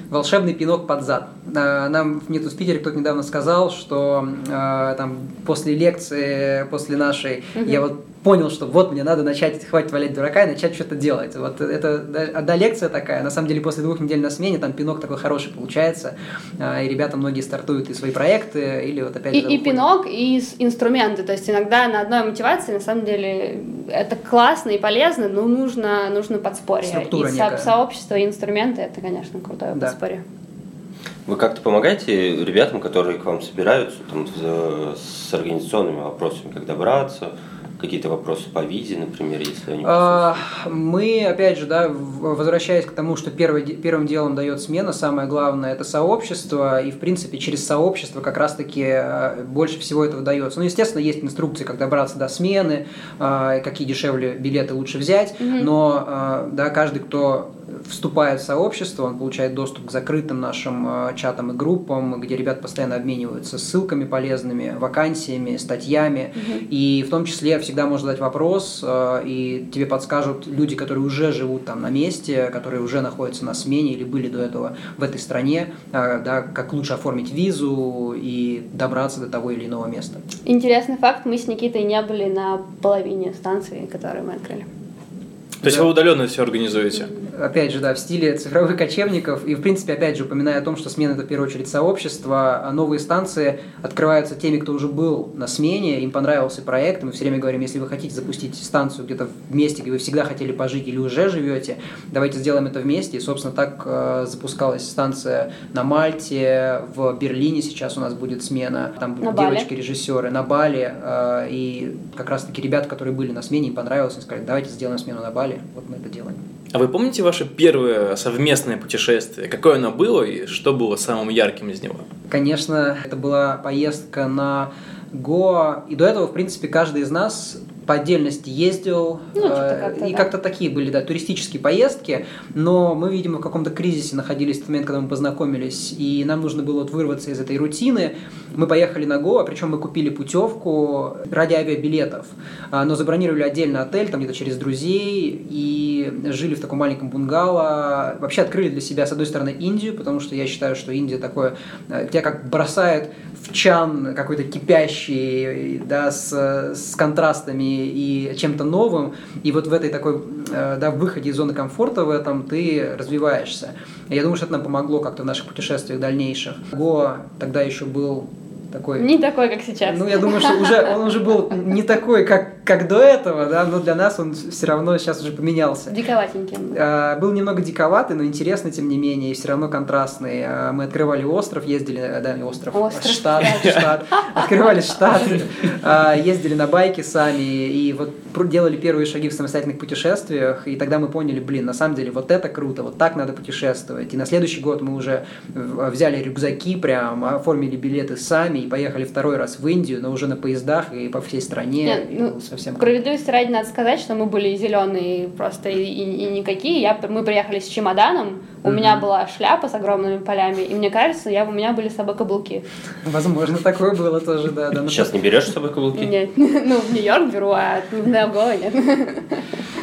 Волшебный пинок под зад. А, Нам в Питере кто-то недавно сказал, что э, там после лекции, после нашей, я вот понял, что вот мне надо начать, хватит валять дурака и начать что-то делать. Вот это, одна лекция такая, на самом деле после двух недель на смене там пинок такой хороший получается, А, и ребята многие стартуют и свои проекты, или вот опять И, же... и пинок, и инструменты. То есть иногда на одной мотивации, на самом деле, это классно и полезно, но нужно, нужно подспорье. Структура и некая. сообщество, и инструменты, это, конечно, крутое Да. подспорье. Вы как-то помогаете ребятам, которые к вам собираются, там, с организационными вопросами, как добраться, какие-то вопросы по визе, например, если они А, Мы, опять же, да, возвращаясь к тому, что первый, первым делом дает смена, самое главное это сообщество, и в принципе через сообщество как раз-таки э, больше всего этого дается. Ну, естественно, есть инструкции, как добраться до смены, а, какие дешевле билеты лучше взять, но а, да, каждый, кто вступает в сообщество, он получает доступ к закрытым нашим э, чатам и группам, где ребята постоянно обмениваются ссылками полезными, вакансиями, статьями. И в том числе всегда можно задать вопрос, э, и тебе подскажут люди, которые уже живут там на месте, которые уже находятся на смене или были до этого в этой стране, э, да, как лучше оформить визу и добраться до того или иного места. Интересный факт, мы с Никитой не были на половине станции, которую мы открыли. То есть Да. вы удаленно все организуете? опять же, да, в стиле цифровых кочевников. И, в принципе, опять же, упоминая о том, что смена – это, в первую очередь, сообщество, а новые станции открываются теми, кто уже был на смене, им понравился проект. Мы все время говорим, если вы хотите запустить станцию где-то в месте, где вы всегда хотели пожить или уже живете, давайте сделаем это вместе. И, собственно, так э, запускалась станция на Мальте, в Берлине сейчас у нас будет смена, там На будут девочки-режиссеры, на Бали. э, и как раз-таки ребята, которые были на смене, им понравилось, они сказали, давайте сделаем смену на Бали. Вот мы это делаем. А вы помните ваше первое совместное путешествие? Какое оно было и что было самым ярким из него? Конечно, это была поездка на Гоа. И до этого, в принципе, каждый из нас по отдельности ездил. Ну, э, как-то, и да. как-то такие были, да, туристические поездки. Но мы, видимо, в каком-то кризисе находились в тот момент, когда мы познакомились. И нам нужно было вот вырваться из этой рутины. Мы поехали на Гоа, причем мы купили путевку ради авиабилетов. А, Но забронировали отдельно отель, там где-то через друзей. И жили в таком маленьком бунгало. Вообще открыли для себя, с одной стороны, Индию, потому что я считаю, что Индия такое... э, Тебя как бросает в чан какой-то кипящий, да, с, с контрастами и чем-то новым, и вот в этой такой, э, да, выходе из зоны комфорта в этом ты развиваешься. Я думаю, что это нам помогло как-то в наших путешествиях дальнейших. Гоа тогда еще был такой... Не такой, как сейчас. Ну, я думаю, что уже он уже был не такой, как, как до этого, да, но для нас он все равно сейчас уже поменялся. Диковатеньким. А, Был немного диковатый, но интересный, тем не менее, и все равно контрастный. А, Мы открывали остров, ездили, да, не остров, Остров. штат, штат, открывали штат, а, ездили на байке сами, и вот делали первые шаги в самостоятельных путешествиях, и тогда мы поняли, блин, на самом деле, вот это круто, вот так надо путешествовать. И на следующий год мы уже взяли рюкзаки прям, оформили билеты сами, и поехали второй раз в Индию, но уже на поездах и по всей стране. Нет, ну, совсем Справедливости ради надо сказать, что мы были зеленые просто и, и- и никакие. Я, мы приехали с чемоданом, у меня была шляпа с огромными полями, и мне кажется, я, у меня были с собой каблуки. Возможно, такое было тоже, да. да. Но Сейчас не берешь с собой каблуки? Нет, ну, в Нью-Йорк беру, а на Гоа нет.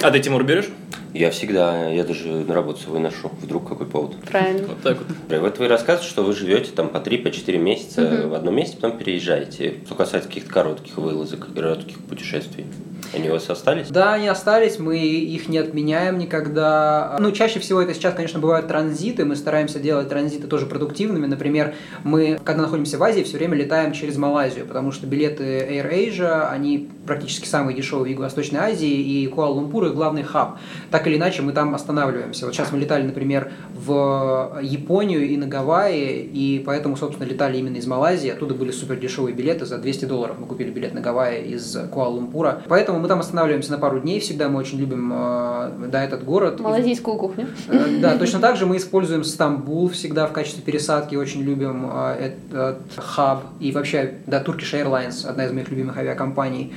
А ты, Тимур, берешь? Я всегда, я даже на работу свой ношу. Вдруг какой повод. Правильно. Вот так вот. Вот вы рассказываете, что вы живете там по 3-4 месяца в одном месте, потом переезжаете. Что касается каких-то коротких вылазок, коротких путешествий. Они у вас остались? Да, они остались, мы их не отменяем никогда. Ну, чаще всего это сейчас, конечно, бывают транзиты, мы стараемся делать транзиты тоже продуктивными. Например, мы, когда находимся в Азии, все время летаем через Малайзию, потому что билеты Air Asia, они практически самые дешевые в Юго-Восточной Азии, и Куала-Лумпур их главный хаб. Так или иначе, мы там останавливаемся. Вот сейчас мы летали, например, в Японию и на Гавайи, и поэтому, собственно, летали именно из Малайзии. Оттуда были супер дешевые билеты за 200 долларов. Мы купили билет на Гавайи из Куала-Лумпура. Поэтому мы там останавливаемся на пару дней всегда. Мы очень любим э, да, этот город. Малазийскую кухню. Э, Да, точно так же мы используем Стамбул всегда в качестве пересадки. Очень любим э, этот хаб. И вообще, да, Turkish Airlines, одна из моих любимых авиакомпаний.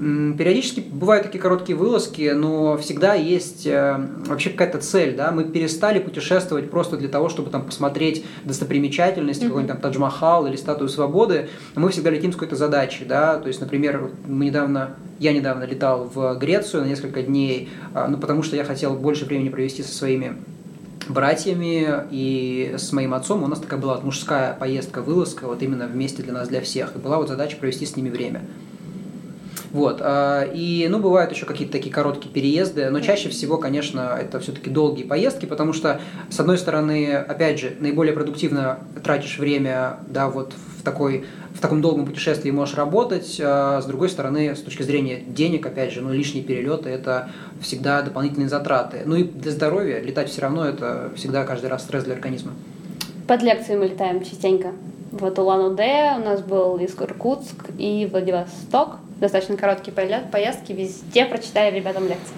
Периодически бывают такие короткие вылазки, но всегда есть э, вообще какая-то цель, да, мы перестали путешествовать просто для того, чтобы там посмотреть достопримечательности, какой-нибудь там Тадж-Махал или Статую Свободы, мы всегда летим с какой-то задачей, да, то есть, например, мы недавно, я недавно летал в Грецию на несколько дней, а, ну, потому что я хотел больше времени провести со своими братьями и с моим отцом. У нас такая была вот мужская поездка, вылазка, вот именно вместе для нас, для всех. И была вот задача провести с ними время. Вот. а, И, ну, бывают еще какие-то такие короткие переезды, но чаще всего, конечно, это все-таки долгие поездки, потому что, с одной стороны, опять же, наиболее продуктивно тратишь время, да, вот в такой в таком долгом путешествии можешь работать, а с другой стороны, с точки зрения денег, опять же, ну, лишние перелеты – это всегда дополнительные затраты. Ну и для здоровья летать все равно – это всегда каждый раз стресс для организма. Под лекции мы летаем частенько. Вот Улан-Удэ, у нас был из Иркутск и Владивосток. Достаточно короткие поездки, везде прочитали ребятам лекции.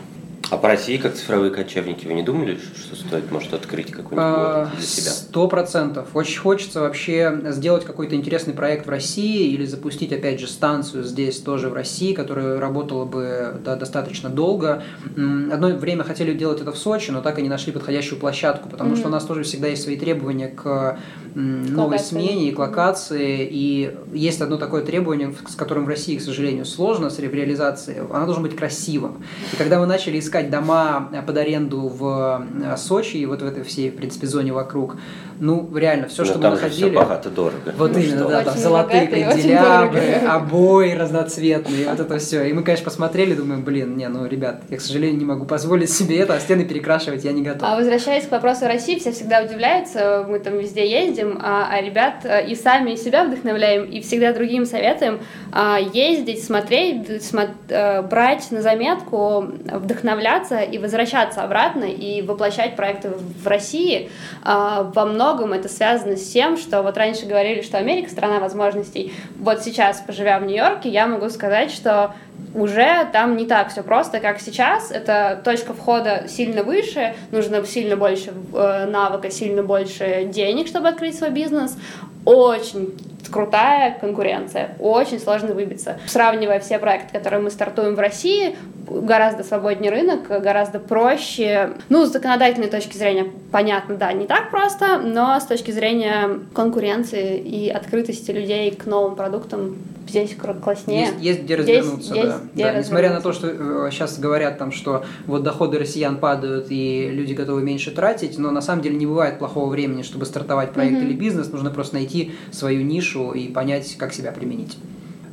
А по России как цифровые кочевники, вы не думали, что стоит, может, открыть какой-нибудь А, город для себя? Сто процентов. Очень хочется вообще сделать какой-то интересный проект в России или запустить, опять же, станцию здесь тоже в России, которая работала бы да, достаточно долго. Одно время хотели делать это в Сочи, но так и не нашли подходящую площадку, потому что у нас тоже всегда есть свои требования к новой локации. смене и к локации. И есть одно такое требование, с которым в России, к сожалению, сложно с ре- реализацией. Оно должно быть красивым. И когда мы начали искать дома э, под аренду в э, Сочи и вот в этой всей, в принципе, зоне вокруг, ну, реально, все, Ну, что мы находили... все богато дорого. Вот Ну, именно, что? да, там золотые богатые, канделябры, обои разноцветные, вот это все. И мы, конечно, посмотрели, думаем, блин, не, ну, ребят, я, к сожалению, не могу позволить себе это, а стены перекрашивать я не готов. А возвращаясь к вопросу России, все всегда удивляются, мы там везде ездим, а, а ребят э, и сами себя вдохновляем, и всегда другим советуем а, ездить, смотреть, смо- э, брать на заметку, вдохновляться и возвращаться обратно и воплощать проекты в России. А, Во многом это связано с тем, что вот раньше говорили, что Америка страна возможностей. Вот сейчас, поживя в Нью-Йорке, я могу сказать, что уже там не так все просто, как сейчас. Это точка входа сильно выше, нужно сильно больше э, навыка, сильно больше денег, чтобы открыть свой бизнес. Очень крутая конкуренция, очень сложно выбиться. Сравнивая все проекты, которые мы стартуем в России, гораздо свободнее рынок, гораздо проще. Ну, с законодательной точки зрения, понятно, да, не так просто, но с точки зрения конкуренции и открытости людей к новым продуктам здесь класснее. Есть, есть где Здесь развернуться, есть да. где Да, Несмотря на то, развернуться. что сейчас говорят там, что вот доходы россиян падают и люди готовы меньше тратить, но на самом деле не бывает плохого времени, чтобы стартовать проект Мгм. или бизнес. Нужно просто найти свою нишу и понять, как себя применить.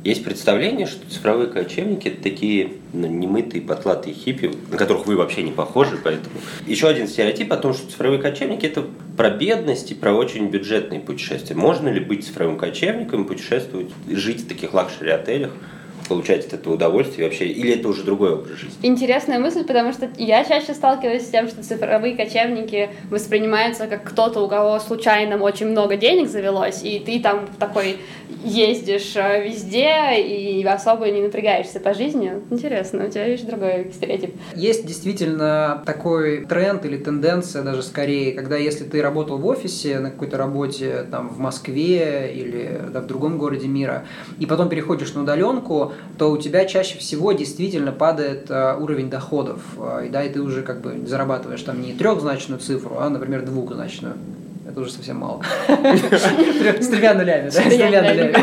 Есть представление, что цифровые кочевники это такие ну, немытые, потлатые хиппи, на которых вы вообще не похожи, поэтому... Еще один стереотип о том, что цифровые кочевники это про бедность и про очень бюджетные путешествия. Можно ли быть цифровым кочевником, путешествовать, жить в таких лакшери-отелях, получать от этого удовольствие вообще, или это уже другой образ жизни? Интересная мысль, потому что я чаще сталкиваюсь с тем, что цифровые кочевники воспринимаются как кто-то, у кого случайно очень много денег завелось, и ты там такой ездишь э, везде и особо не напрягаешься по жизни. Интересно, у тебя, видишь, другой стереотип. Есть действительно такой тренд или тенденция даже скорее, когда если ты работал в офисе на какой-то работе там в Москве или да, в другом городе мира, и потом переходишь на удаленку, то у тебя чаще всего действительно падает э, уровень доходов. Э, и да, и ты уже как бы зарабатываешь там не трехзначную цифру, а, например, двухзначную. Это уже совсем мало. С тремя нулями, да? С тремя нулями.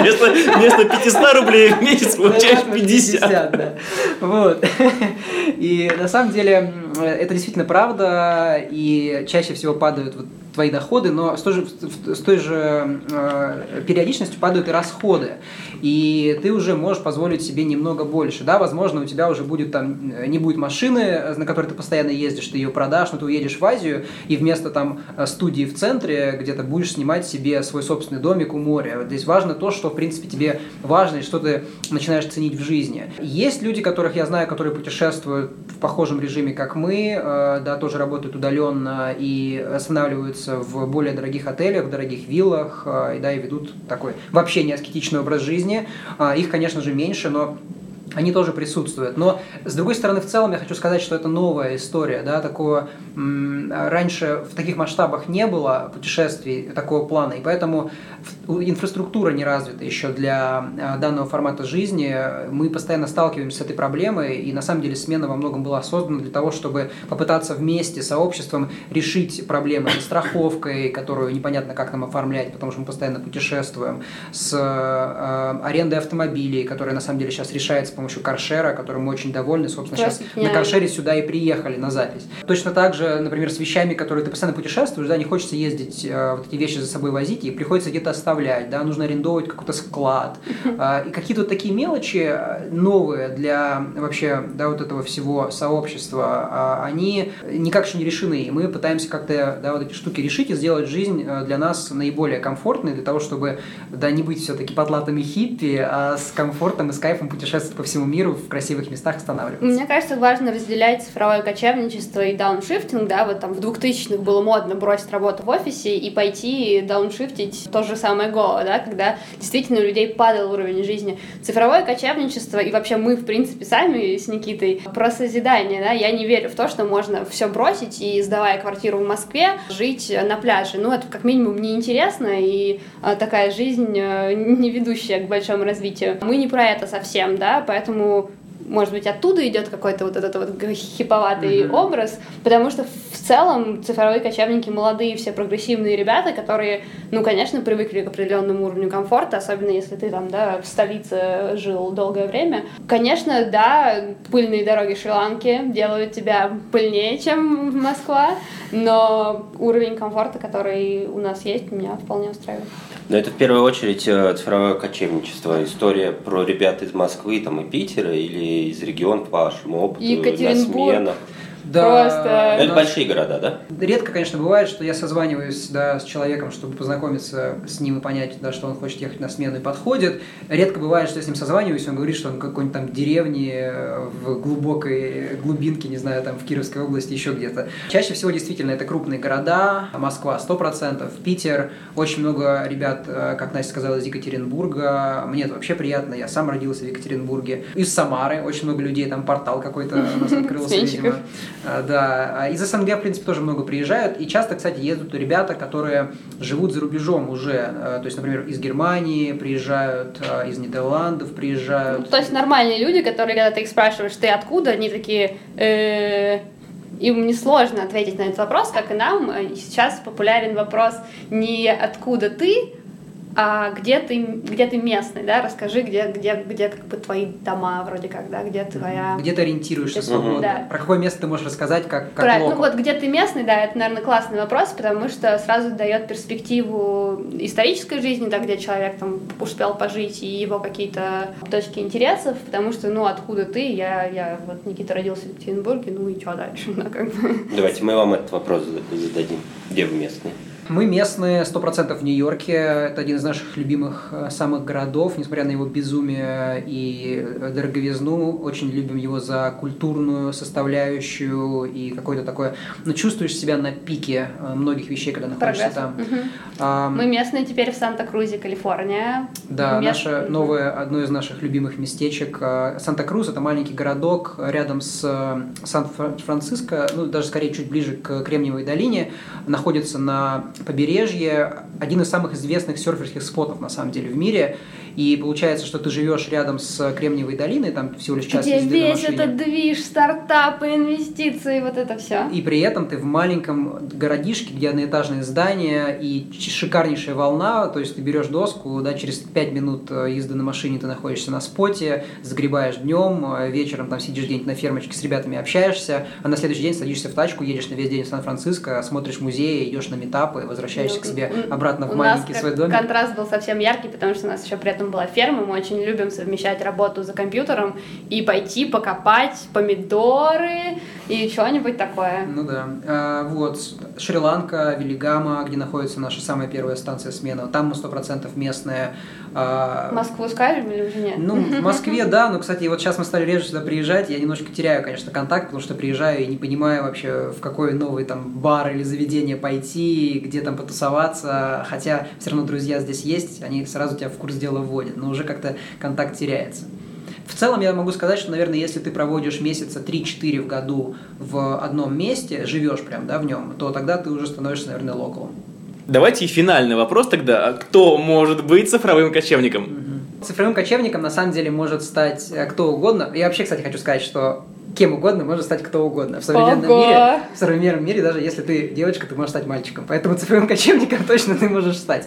Вместо, вместо 500 рублей в месяц получаешь 50. да. Вот. И на самом деле это действительно правда, и чаще всего падают вот твои доходы, но с той же, с той же э, периодичностью падают и расходы. И ты уже можешь позволить себе немного больше. Да, возможно, у тебя уже будет там, э, не будет машины, э, на которой ты постоянно ездишь, ты ее продашь, но ты уедешь в Азию, и вместо там э, студии в центре, где ты будешь снимать себе свой собственный домик у моря. Здесь важно то, что, в принципе, тебе важно и что ты начинаешь ценить в жизни. Есть люди, которых я знаю, которые путешествуют в похожем режиме, как мы, да, тоже работают удаленно и останавливаются в более дорогих отелях, дорогих виллах, и, да, и ведут такой вообще не аскетичный образ жизни. А, Их, конечно же, меньше, но они тоже присутствуют. Но, с другой стороны, в целом я хочу сказать, что это новая история. Да, такого, раньше в таких масштабах не было путешествий такого плана, и поэтому инфраструктура не развита еще для а, данного формата жизни. Мы постоянно сталкиваемся с этой проблемой, и на самом деле смена во многом была создана для того, чтобы попытаться вместе сообществом решить проблемы с страховкой, которую непонятно как нам оформлять, потому что мы постоянно путешествуем, с э, арендой автомобилей, которая на самом деле сейчас решается помощью каршера, которым мы очень довольны. Собственно, сейчас Классная. на каршере сюда и приехали на запись. Точно так же, например, с вещами, которые ты постоянно путешествуешь, да, не хочется ездить, э, вот эти вещи за собой возить, и приходится где-то оставлять, да, нужно арендовать какой-то склад. А, И какие-то вот такие мелочи э, новые для вообще, да, вот этого всего сообщества, а, они никак еще не решены. И мы пытаемся как-то, да, вот эти штуки решить и сделать жизнь э, для нас наиболее комфортной, для того, чтобы, да, не быть все-таки потлатыми хиппи, а с комфортом и с кайфом путешествовать по всему миру в красивых местах останавливаться. Мне кажется, важно разделять цифровое кочевничество и дауншифтинг, да, вот там в 2000-х было модно бросить работу в офисе и пойти дауншифтить то же самое Go, да, когда действительно у людей падал уровень жизни. Цифровое кочевничество и вообще мы, в принципе, сами с Никитой про созидание, да, я не верю в то, что можно все бросить и, сдавая квартиру в Москве, жить на пляже. Ну, это как минимум неинтересно, и а, такая жизнь а, не ведущая к большому развитию. Мы не про это совсем, да, поэтому может быть, оттуда идет какой-то вот этот вот хиповатый mm-hmm. образ, потому что в целом цифровые кочевники молодые, все прогрессивные ребята, которые, ну, конечно, привыкли к определенному уровню комфорта, особенно если ты там, да, в столице жил долгое время. Конечно, да, пыльные дороги Шри-Ланки делают тебя пыльнее, чем Москва, но уровень комфорта, который у нас есть, меня вполне устраивает. Но это в первую очередь э, цифровое кочевничество. История про ребят из Москвы там, и Питера или из региона по вашему опыту на сменах. Да, Просто... Это большие города, да? Редко, конечно, бывает, что я созваниваюсь да, с человеком, чтобы познакомиться с ним и понять, да, что он хочет ехать на смену и подходит. Редко бывает, что я с ним созваниваюсь, он говорит, что он какой-нибудь там деревне в глубокой глубинке, не знаю, там в Кировской области, еще где-то. Чаще всего действительно это крупные города, Москва 100%, Питер, очень много ребят, э, как Настя сказала, из Екатеринбурга. Мне это вообще приятно, я сам родился в Екатеринбурге. Из Самары очень много людей, там портал какой-то у нас открылся, видимо. А, да, а из СНГ, в принципе, тоже много приезжают. И часто, кстати, ездят ребята, которые живут за рубежом уже. А, то есть, например, из Германии приезжают, из Нидерландов приезжают. Ну, то есть нормальные люди, которые, когда ты их спрашиваешь, ты откуда, они такие... Э, им несложно ответить на этот вопрос, как и нам. Сейчас популярен вопрос не откуда ты, а где ты, где ты местный, да, расскажи, где, где, где как бы твои дома вроде как, да, где твоя... Где ты ориентируешься свободно, да. про какое место ты можешь рассказать, как, как Правильно, ну вот где ты местный, да, это, наверное, классный вопрос, потому что сразу дает перспективу исторической жизни, да, где человек там успел пожить, и его какие-то точки интересов, потому что, ну, откуда ты, я, я вот Никита родился в Екатеринбурге, ну и что дальше, да, как бы. Давайте мы вам этот вопрос зададим, где вы местный? Мы местные, 100% в Нью-Йорке. Это один из наших любимых э, самых городов, несмотря на его безумие и дороговизну. Очень любим его за культурную составляющую и какое-то такое... Ну, чувствуешь себя на пике э, многих вещей, когда находишься Прогресс. там. Угу. А, Мы местные теперь в Санта-Крузе, Калифорния. Да, Мест... наше новое, одно из наших любимых местечек. Э, Санта-Крус – это маленький городок рядом с Сан-Франциско, ну, даже скорее чуть ближе к Кремниевой долине. Находится на побережье один из самых известных серферских спотов, на самом деле, в мире. И получается, что ты живешь рядом с Кремниевой долиной, там всего лишь час Где весь этот движ, стартапы, инвестиции, вот это все. И при этом ты в маленьком городишке, где одноэтажные здания и шикарнейшая волна, то есть ты берешь доску, да, через 5 минут э, езды на машине ты находишься на споте, загребаешь днем, э, вечером там сидишь где-нибудь на фермочке с ребятами общаешься, а на следующий день садишься в тачку, едешь на весь день в Сан-Франциско, смотришь музеи, идешь на метапы, возвращаешься ну, к себе обратно в маленький свой домик. контраст был совсем яркий, потому что у нас еще при этом была ферма, мы очень любим совмещать работу за компьютером и пойти покопать помидоры и что-нибудь такое. Ну да. А, вот, Шри-Ланка, Велигама, где находится наша самая первая станция смена, там мы сто процентов местные. А... Москву скажем или уже нет? Ну, в Москве, да, но, кстати, вот сейчас мы стали реже сюда приезжать, я немножко теряю, конечно, контакт, потому что приезжаю и не понимаю вообще, в какой новый там бар или заведение пойти, где там потусоваться, хотя все равно друзья здесь есть, они сразу тебя в курс дела вводят, но уже как-то контакт теряется. В целом я могу сказать, что, наверное, если ты проводишь месяца 3-4 в году в одном месте, живешь прям, да, в нем, то тогда ты уже становишься, наверное, локалом. Давайте и финальный вопрос тогда. Кто может быть цифровым кочевником? Цифровым кочевником на самом деле может стать э, кто угодно. Я вообще, кстати, хочу сказать, что кем угодно может стать кто угодно. В современном Ого! мире, в современном мире, даже если ты девочка, ты можешь стать мальчиком. Поэтому цифровым кочевником точно ты можешь стать.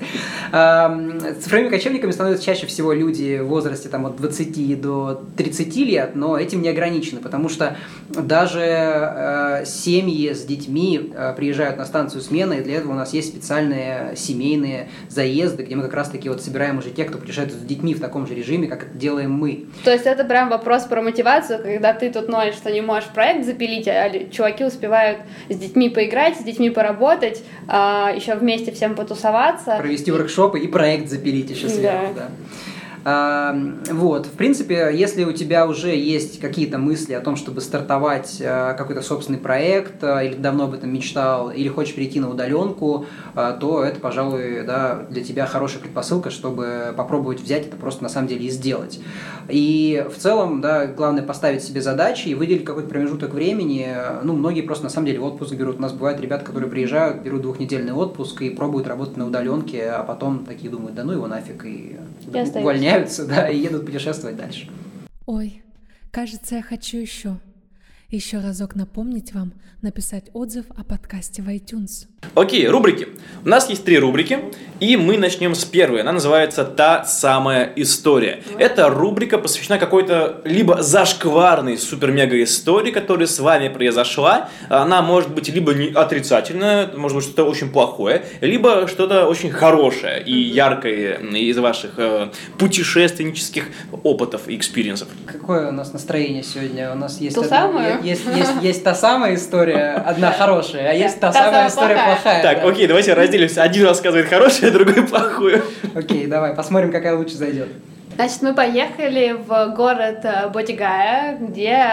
Цифровыми кочевниками становятся чаще всего люди в возрасте там, от 20 до 30 лет, но этим не ограничены, потому что даже э, семьи с детьми э, приезжают на станцию смены, и для этого у нас есть специальные семейные заезды, где мы как раз-таки вот собираем уже тех, кто путешествует с детьми в таком же режиме, как это делаем мы. То есть это прям вопрос про мотивацию, когда ты тут ноешь что не можешь проект запилить, а чуваки успевают с детьми поиграть, с детьми поработать, а еще вместе всем потусоваться. Провести воркшопы и проект запилить еще сверху, да. да. Вот, в принципе, если у тебя уже есть какие-то мысли о том, чтобы стартовать а, какой-то собственный проект, а, или давно об этом мечтал, или хочешь перейти на удаленку, а, то это, пожалуй, да, для тебя хорошая предпосылка, чтобы попробовать взять это просто на самом деле и сделать. И в целом, да, главное поставить себе задачи и выделить какой-то промежуток времени. Ну, многие просто на самом деле отпуск берут. У нас бывают ребята, которые приезжают, берут двухнедельный отпуск и пробуют работать на удаленке, а потом такие думают, да ну его нафиг, и, И увольняются, да, и едут путешествовать дальше. Ой, кажется, я хочу еще. Еще разок напомнить вам написать отзыв о подкасте в iTunes. Окей, рубрики. У нас есть три рубрики, и мы начнем с первой. Она называется «Та самая история». Эта рубрика посвящена какой-то либо зашкварной супер-мега истории, которая с вами произошла. Она может быть либо не отрицательная, может быть что-то очень плохое, либо что-то очень хорошее и яркое из ваших э, путешественнических опытов и экспириенсов. Какое у нас настроение сегодня? У нас есть, То одна- самое? Есть, есть, есть та самая история, одна хорошая, а есть та Та самая самая история плохая. плохая. Так, да. окей, давайте разделимся. Один рассказывает хорошее, другой плохое. Окей, давай, посмотрим, какая лучше зайдет. Значит, мы поехали в город э, Бодхгая, где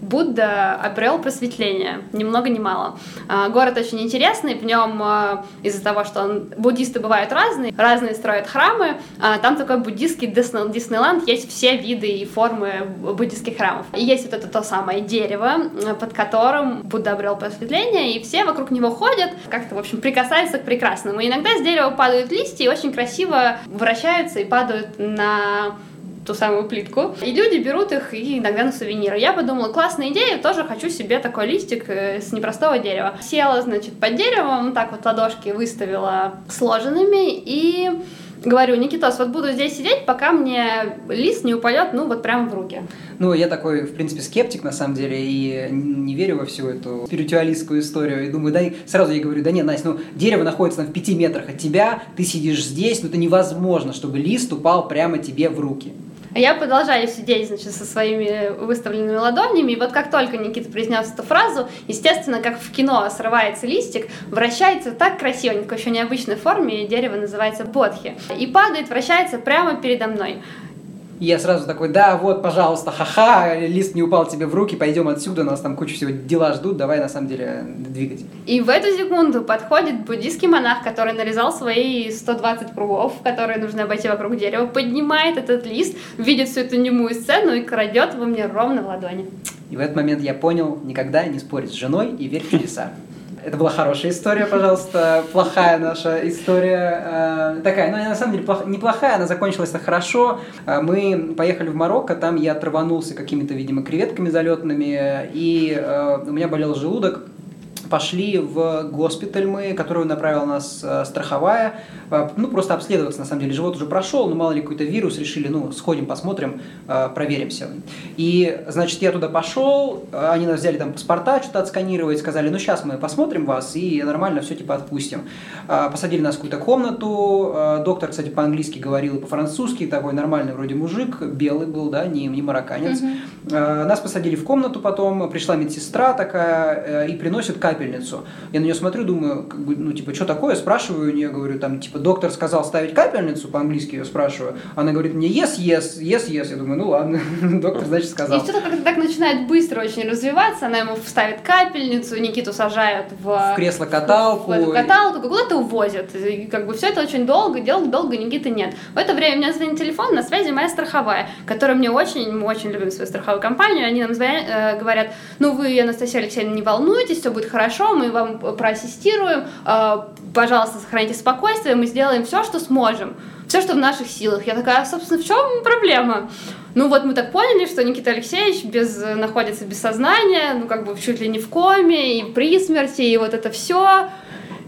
Будда обрел просветление, ни много ни мало. А, Город очень интересный, в нем э, из-за того, что он, буддисты бывают разные, разные строят храмы, там такой буддийский Дисней- Диснейленд, есть все виды и формы буддийских храмов. И есть вот это то самое дерево, э, под которым Будда обрел просветление, и все вокруг него ходят, как-то, в общем, прикасаются к прекрасному. И иногда с дерева падают листья и очень красиво вращаются и падают на ту самую плитку. И люди берут их и иногда на сувениры. Я подумала, классная идея, тоже хочу себе такой листик э, с непростого дерева. Села, значит, под деревом, так вот ладошки выставила сложенными и говорю, Никитос, вот буду здесь сидеть, пока мне лист не упадет, ну, вот прямо в руки. Ну, я такой, в принципе, скептик, на самом деле, и не верю во всю эту спиритуалистскую историю. И думаю, да, и сразу я говорю, да нет, Настя, ну, дерево находится там, в пяти метрах от тебя, ты сидишь здесь, ну, это невозможно, чтобы лист упал прямо тебе в руки. А я продолжаю сидеть, значит, со своими выставленными ладонями, и вот как только Никита произнес эту фразу, естественно, как в кино срывается листик, вращается так такой еще необычной форме, и дерево называется бодхи, и падает, вращается прямо передо мной. И я сразу такой, да, вот, пожалуйста, ха-ха, лист не упал тебе в руки, пойдем отсюда, нас там куча всего дела ждут, давай, на самом деле, двигать. И в эту секунду подходит буддийский монах, который нарезал свои 120 кругов, которые нужно обойти вокруг дерева, поднимает этот лист, видит всю эту немую сцену и крадет его мне ровно в ладони. И в этот момент я понял, никогда не спорить с женой и верь в чудеса. Это была хорошая история, пожалуйста, плохая наша история. э, такая, ну, на самом деле плох- неплохая, она закончилась-то хорошо. Э, мы поехали в Марокко, там я траванулся какими-то, видимо, креветками залетными, и э, у меня болел желудок. Пошли в госпиталь мы, который направила нас э, страховая, э, ну, просто обследоваться, на самом деле. Живот уже прошел, но мало ли какой-то вирус, решили, ну, сходим, посмотрим, э, проверимся. И, значит, я туда пошел, они нас взяли там паспорта, что-то отсканировать, сказали, ну, сейчас мы посмотрим вас и нормально все, типа, отпустим. Посадили нас в какую-то комнату, доктор, кстати, по-английски говорил и по-французски, такой нормальный вроде мужик, белый был, да, не, не марокканец. Э, Нас посадили в комнату потом, пришла медсестра такая и приносит капельницу. Я на нее смотрю, думаю, как бы, ну, типа, что такое? Спрашиваю у нее, говорю, там, типа, доктор сказал ставить капельницу, по-английски ее спрашиваю. Она говорит мне, yes, yes, yes, yes. Я думаю, ну ладно, доктор, значит, И сказал. что-то как-то так начинает быстро очень развиваться, она ему вставит капельницу, Никиту сажают в, В кресло-каталку. в эту каталку, куда-то увозят. И как бы все это очень долго, дел долго, Никиты нет. В это время у меня звонит телефон, на связи моя страховая, которая мне очень, мы очень любим свою страховую компанию, они нам звонят, э, говорят, ну вы, Анастасия Алексеевна, не волнуйтесь, все будет хорошо, мы вам проассистируем, э, пожалуйста, сохраните спокойствие, мы сделаем все, что сможем. Все, что в наших силах. Я такая, «А, собственно, в чем проблема? Ну вот мы так поняли, что Никита Алексеевич без, находится без сознания, ну как бы чуть ли не в коме, и при смерти, и вот это все.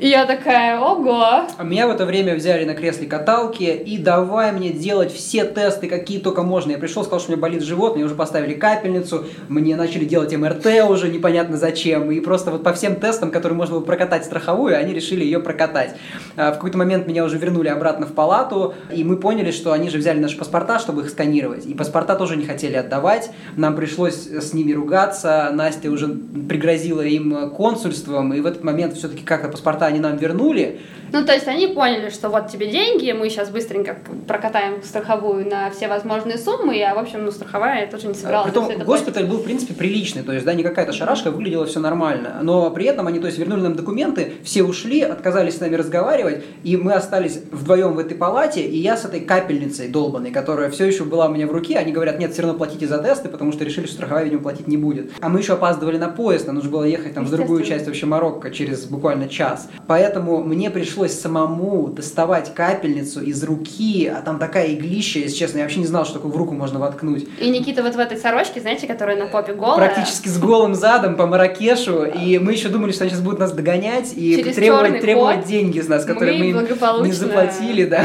И я такая, ого. А Меня в это время взяли на кресле каталки и давай мне делать все тесты, какие только можно. Я пришел, сказал, что у меня болит живот, мне уже поставили капельницу, мне начали делать МРТ уже непонятно зачем. И просто вот по всем тестам, которые можно было прокатать страховую, они решили ее прокатать. А В какой-то момент меня уже вернули обратно в палату, и мы поняли, что они же взяли наши паспорта, чтобы их сканировать. И паспорта тоже не хотели отдавать. Нам пришлось с ними ругаться. Настя уже пригрозила им консульством, и в этот момент все-таки как-то паспорта они нам вернули. Ну, то есть они поняли, что вот тебе деньги, мы сейчас быстренько прокатаем страховую на все возможные суммы, а, в общем, ну, страховая тоже не собиралась Притом госпиталь был, в принципе, приличный, то есть, да, не какая-то шарашка, выглядело все нормально. Но при этом они, то есть, вернули нам документы, все ушли, отказались с нами разговаривать, и мы остались вдвоем в этой палате, и я с этой капельницей долбанной, которая все еще была у меня в руке, они говорят, нет, все равно платите за тесты, потому что решили, что страховая, видимо, платить не будет. А мы еще опаздывали на поезд, нам нужно было ехать там в другую часть вообще Марокко через буквально час. Поэтому мне пришлось самому доставать капельницу из руки, а там такая иглища, если честно, я вообще не знал, что такое в руку можно воткнуть. И Никита вот в этой сорочке, знаете, которая на попе голая. Практически с голым задом по Маракешу, и мы еще думали, что они сейчас будут нас догонять и Через требовать, требовать деньги с нас, которые мы мы, не заплатили, да.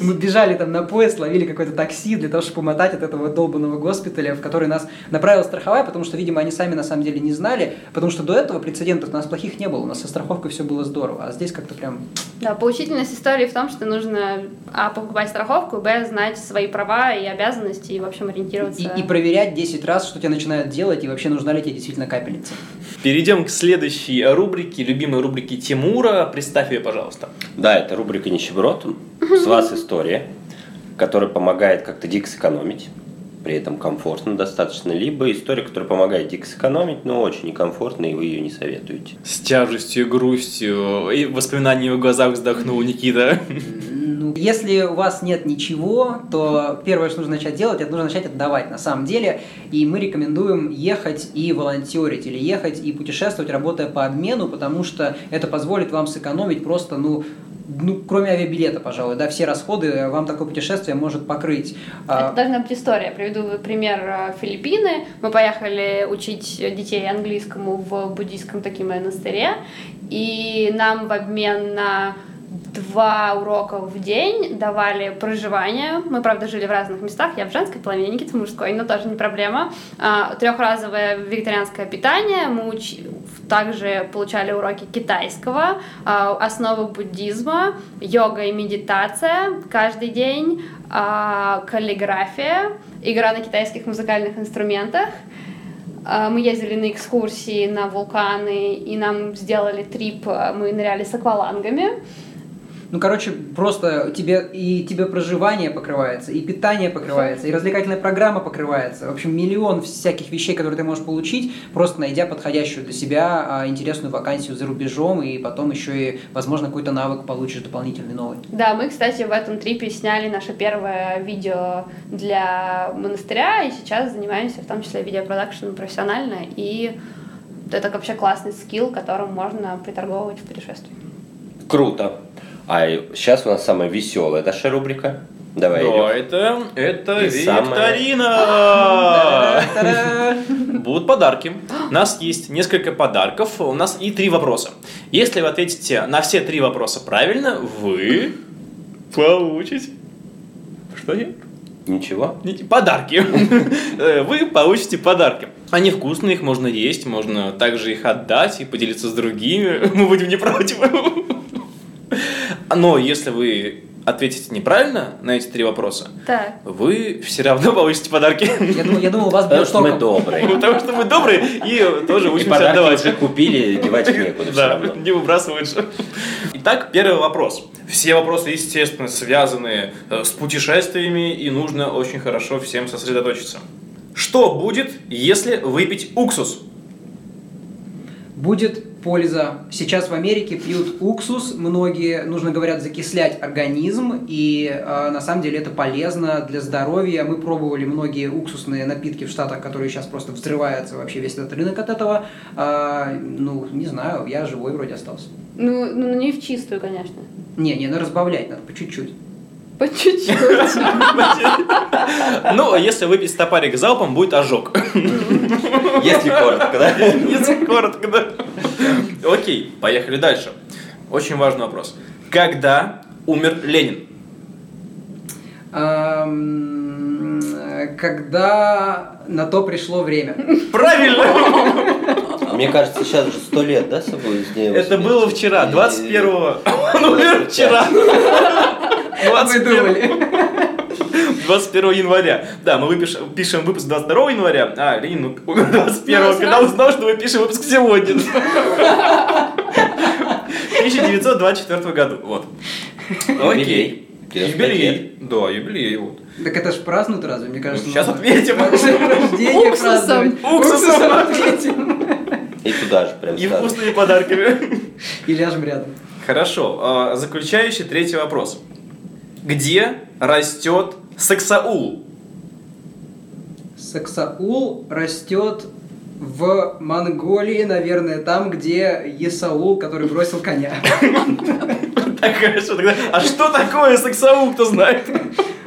Мы бежали там на поезд, ловили какое-то такси для того, чтобы умотать от этого долбанного госпиталя, в который нас направила страховая, потому что, видимо, они сами на самом деле не знали, потому что до этого прецедентов у нас плохих не было, у нас со страховкой все было здорово, а здесь как-то прям Да, поучительность истории в том, что нужно, а, покупать страховку, б, знать свои права и обязанности, и, в общем, ориентироваться. и, и проверять 10 раз, что тебе начинают делать, и вообще нужна ли тебе действительно капельница. Перейдем к следующей рубрике, любимой рубрике Тимура. Представь ее, пожалуйста. Да, это рубрика «Нищеброд». С вас история, которая помогает как-то дико сэкономить, при этом комфортно достаточно, либо история, которая помогает дико сэкономить, но очень некомфортно, и вы ее не советуете. С тяжестью, грустью и воспоминаниями в глазах вздохнул Никита. Ну, если у вас нет ничего, то первое, что нужно начать делать, это нужно начать отдавать на самом деле. И мы рекомендуем ехать и волонтерить, или ехать и путешествовать, работая по обмену, потому что это позволит вам сэкономить просто, ну, ну, кроме авиабилета, пожалуй, да, все расходы вам такое путешествие может покрыть. А, Это должна быть история. Приведу пример э, Филиппины. Мы поехали учить детей английскому в буддийском таким монастыре, и нам в обмен на два урока в день давали проживание. Мы, правда, жили в разных местах. Я в женской половине, Никита в мужской, но тоже не проблема. А, Трехразовое вегетарианское питание. Мы уч- также получали уроки китайского, а, основы буддизма, йога и медитация каждый день, а, каллиграфия, игра на китайских музыкальных инструментах. Мы ездили на экскурсии на вулканы, и нам сделали трип, мы ныряли с аквалангами. Ну, короче, просто тебе и тебе проживание покрывается, и питание покрывается, и развлекательная программа покрывается. В общем, миллион всяких вещей, которые ты можешь получить, просто найдя подходящую для себя а, интересную вакансию за рубежом, и потом еще и, возможно, какой-то навык получишь дополнительный новый. Да, мы, кстати, в этом трипе сняли наше первое видео для монастыря, и сейчас занимаемся в том числе видеопродакшеном профессионально, и это вообще классный скилл, которым можно приторговывать в путешествии. Круто. А сейчас у нас самая веселая наша рубрика. Давай, Да, это, это И викторина. Та-да! Будут подарки. У нас есть несколько подарков. У нас и три вопроса. Если вы ответите на все три вопроса правильно, вы получите... Что я? Ничего? Подарки. Вы получите подарки. Они вкусные, их можно есть, можно также их отдать и поделиться с другими. Мы будем не против. Но если вы ответите неправильно на эти три вопроса, Так. вы все равно получите подарки. Я думал, я думал, вас Потому что мы добрые. Потому что мы добрые и тоже учимся отдавать. уже купили, девать некуда Да, не выбрасывать же. Итак, первый вопрос. Все вопросы, естественно, связаны э, с путешествиями, и нужно очень хорошо всем сосредоточиться. Что будет, если выпить уксус? Будет польза. Сейчас в Америке пьют уксус, многие, нужно говорят, закислять организм, и э, на самом деле это полезно для здоровья. Мы пробовали многие уксусные напитки в Штатах, которые сейчас просто взрываются вообще весь этот рынок от этого. А, ну, не знаю, я живой вроде остался. Ну, ну, не в чистую, конечно. Не, не, надо разбавлять, надо по чуть-чуть. По чуть-чуть. Ну, а если выпить стопарик залпом, будет ожог. Если коротко, да? Если коротко, да. Окей, поехали дальше. Очень важный вопрос. Когда умер Ленин? Ам, Когда на то пришло время. Правильно! Мне кажется, сейчас же сто лет, да, собой с его Это было вчера, 21-го. Он умер вчера. Вы 21 думали? 21 января. Да, мы выпишем, пишем выпуск 22 января, а Ленин умер 21, Ну, когда сразу. узнал, что мы пишем выпуск сегодня. 1924 году. Вот. Окей. Юбилей. 95 Юбилей. Да, юбилей. Вот. Так это ж празднуют разве? Мне кажется, Сейчас надо отметим. Рождение Уксусом. праздновать. Уксусом. отметим. И туда же прям И вкусными подарками. И ляжем рядом. Хорошо. а, Заключающий третий вопрос. Где растет сексаул? Саксаул растет в Монголии, наверное, там, где Есаул, который бросил коня. Так, хорошо, тогда. А что такое сексаул, кто знает?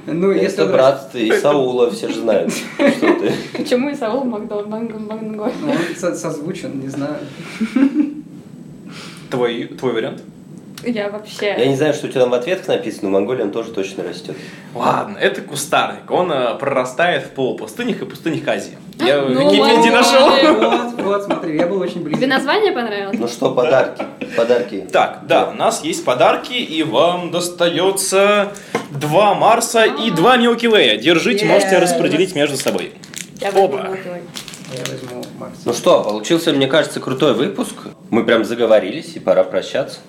Ну, если Это он брат ты Саула, все же знают, что ты. Почему Исаул Мангой? Ну, он со- созвучен, не знаю. Твой, твой вариант? Я Я вообще... не знаю, что у тебя там в ответах написано, но Монголия он тоже точно растет. Ладно, это кустарник. Он э, прорастает в полупустынях и пустынях Азии. Я в Ну, Википедии ладно. нашел. Вот, вот, смотри, я был очень Тебе близко. название понравилось? Ну что, подарки? Подарки. Так, да, у нас есть подарки, и вам достается два Марса и два Милки Вэя. Держите, можете распределить между собой. Я Оба. Я возьму Марс. Ну что, получился, мне кажется, крутой выпуск. Мы прям заговорились, и пора прощаться.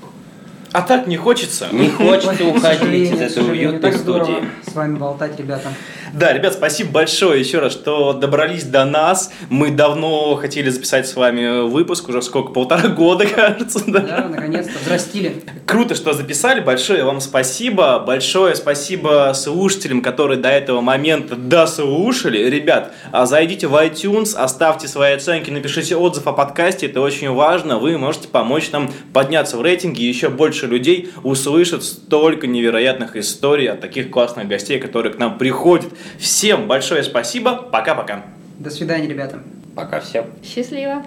А так не хочется. Не хочется уходить из этой уютной студии. с вами болтать, ребята. Да, ребят, спасибо большое еще раз, что добрались до нас. Мы давно хотели записать с вами выпуск, уже сколько, полтора года, кажется, да? Да, наконец-то, взрастили. Круто, что записали. Большое вам спасибо. Большое спасибо слушателям, которые до этого момента дослушали. Ребят, а зайдите в iTunes, оставьте свои оценки, напишите отзыв о подкасте. Это очень важно. Вы можете помочь нам подняться в рейтинге. и Еще больше людей услышат столько невероятных историй от таких классных гостей, которые к нам приходят. Всем большое спасибо. Пока-пока. До свидания, ребята. Пока всем. Счастливо.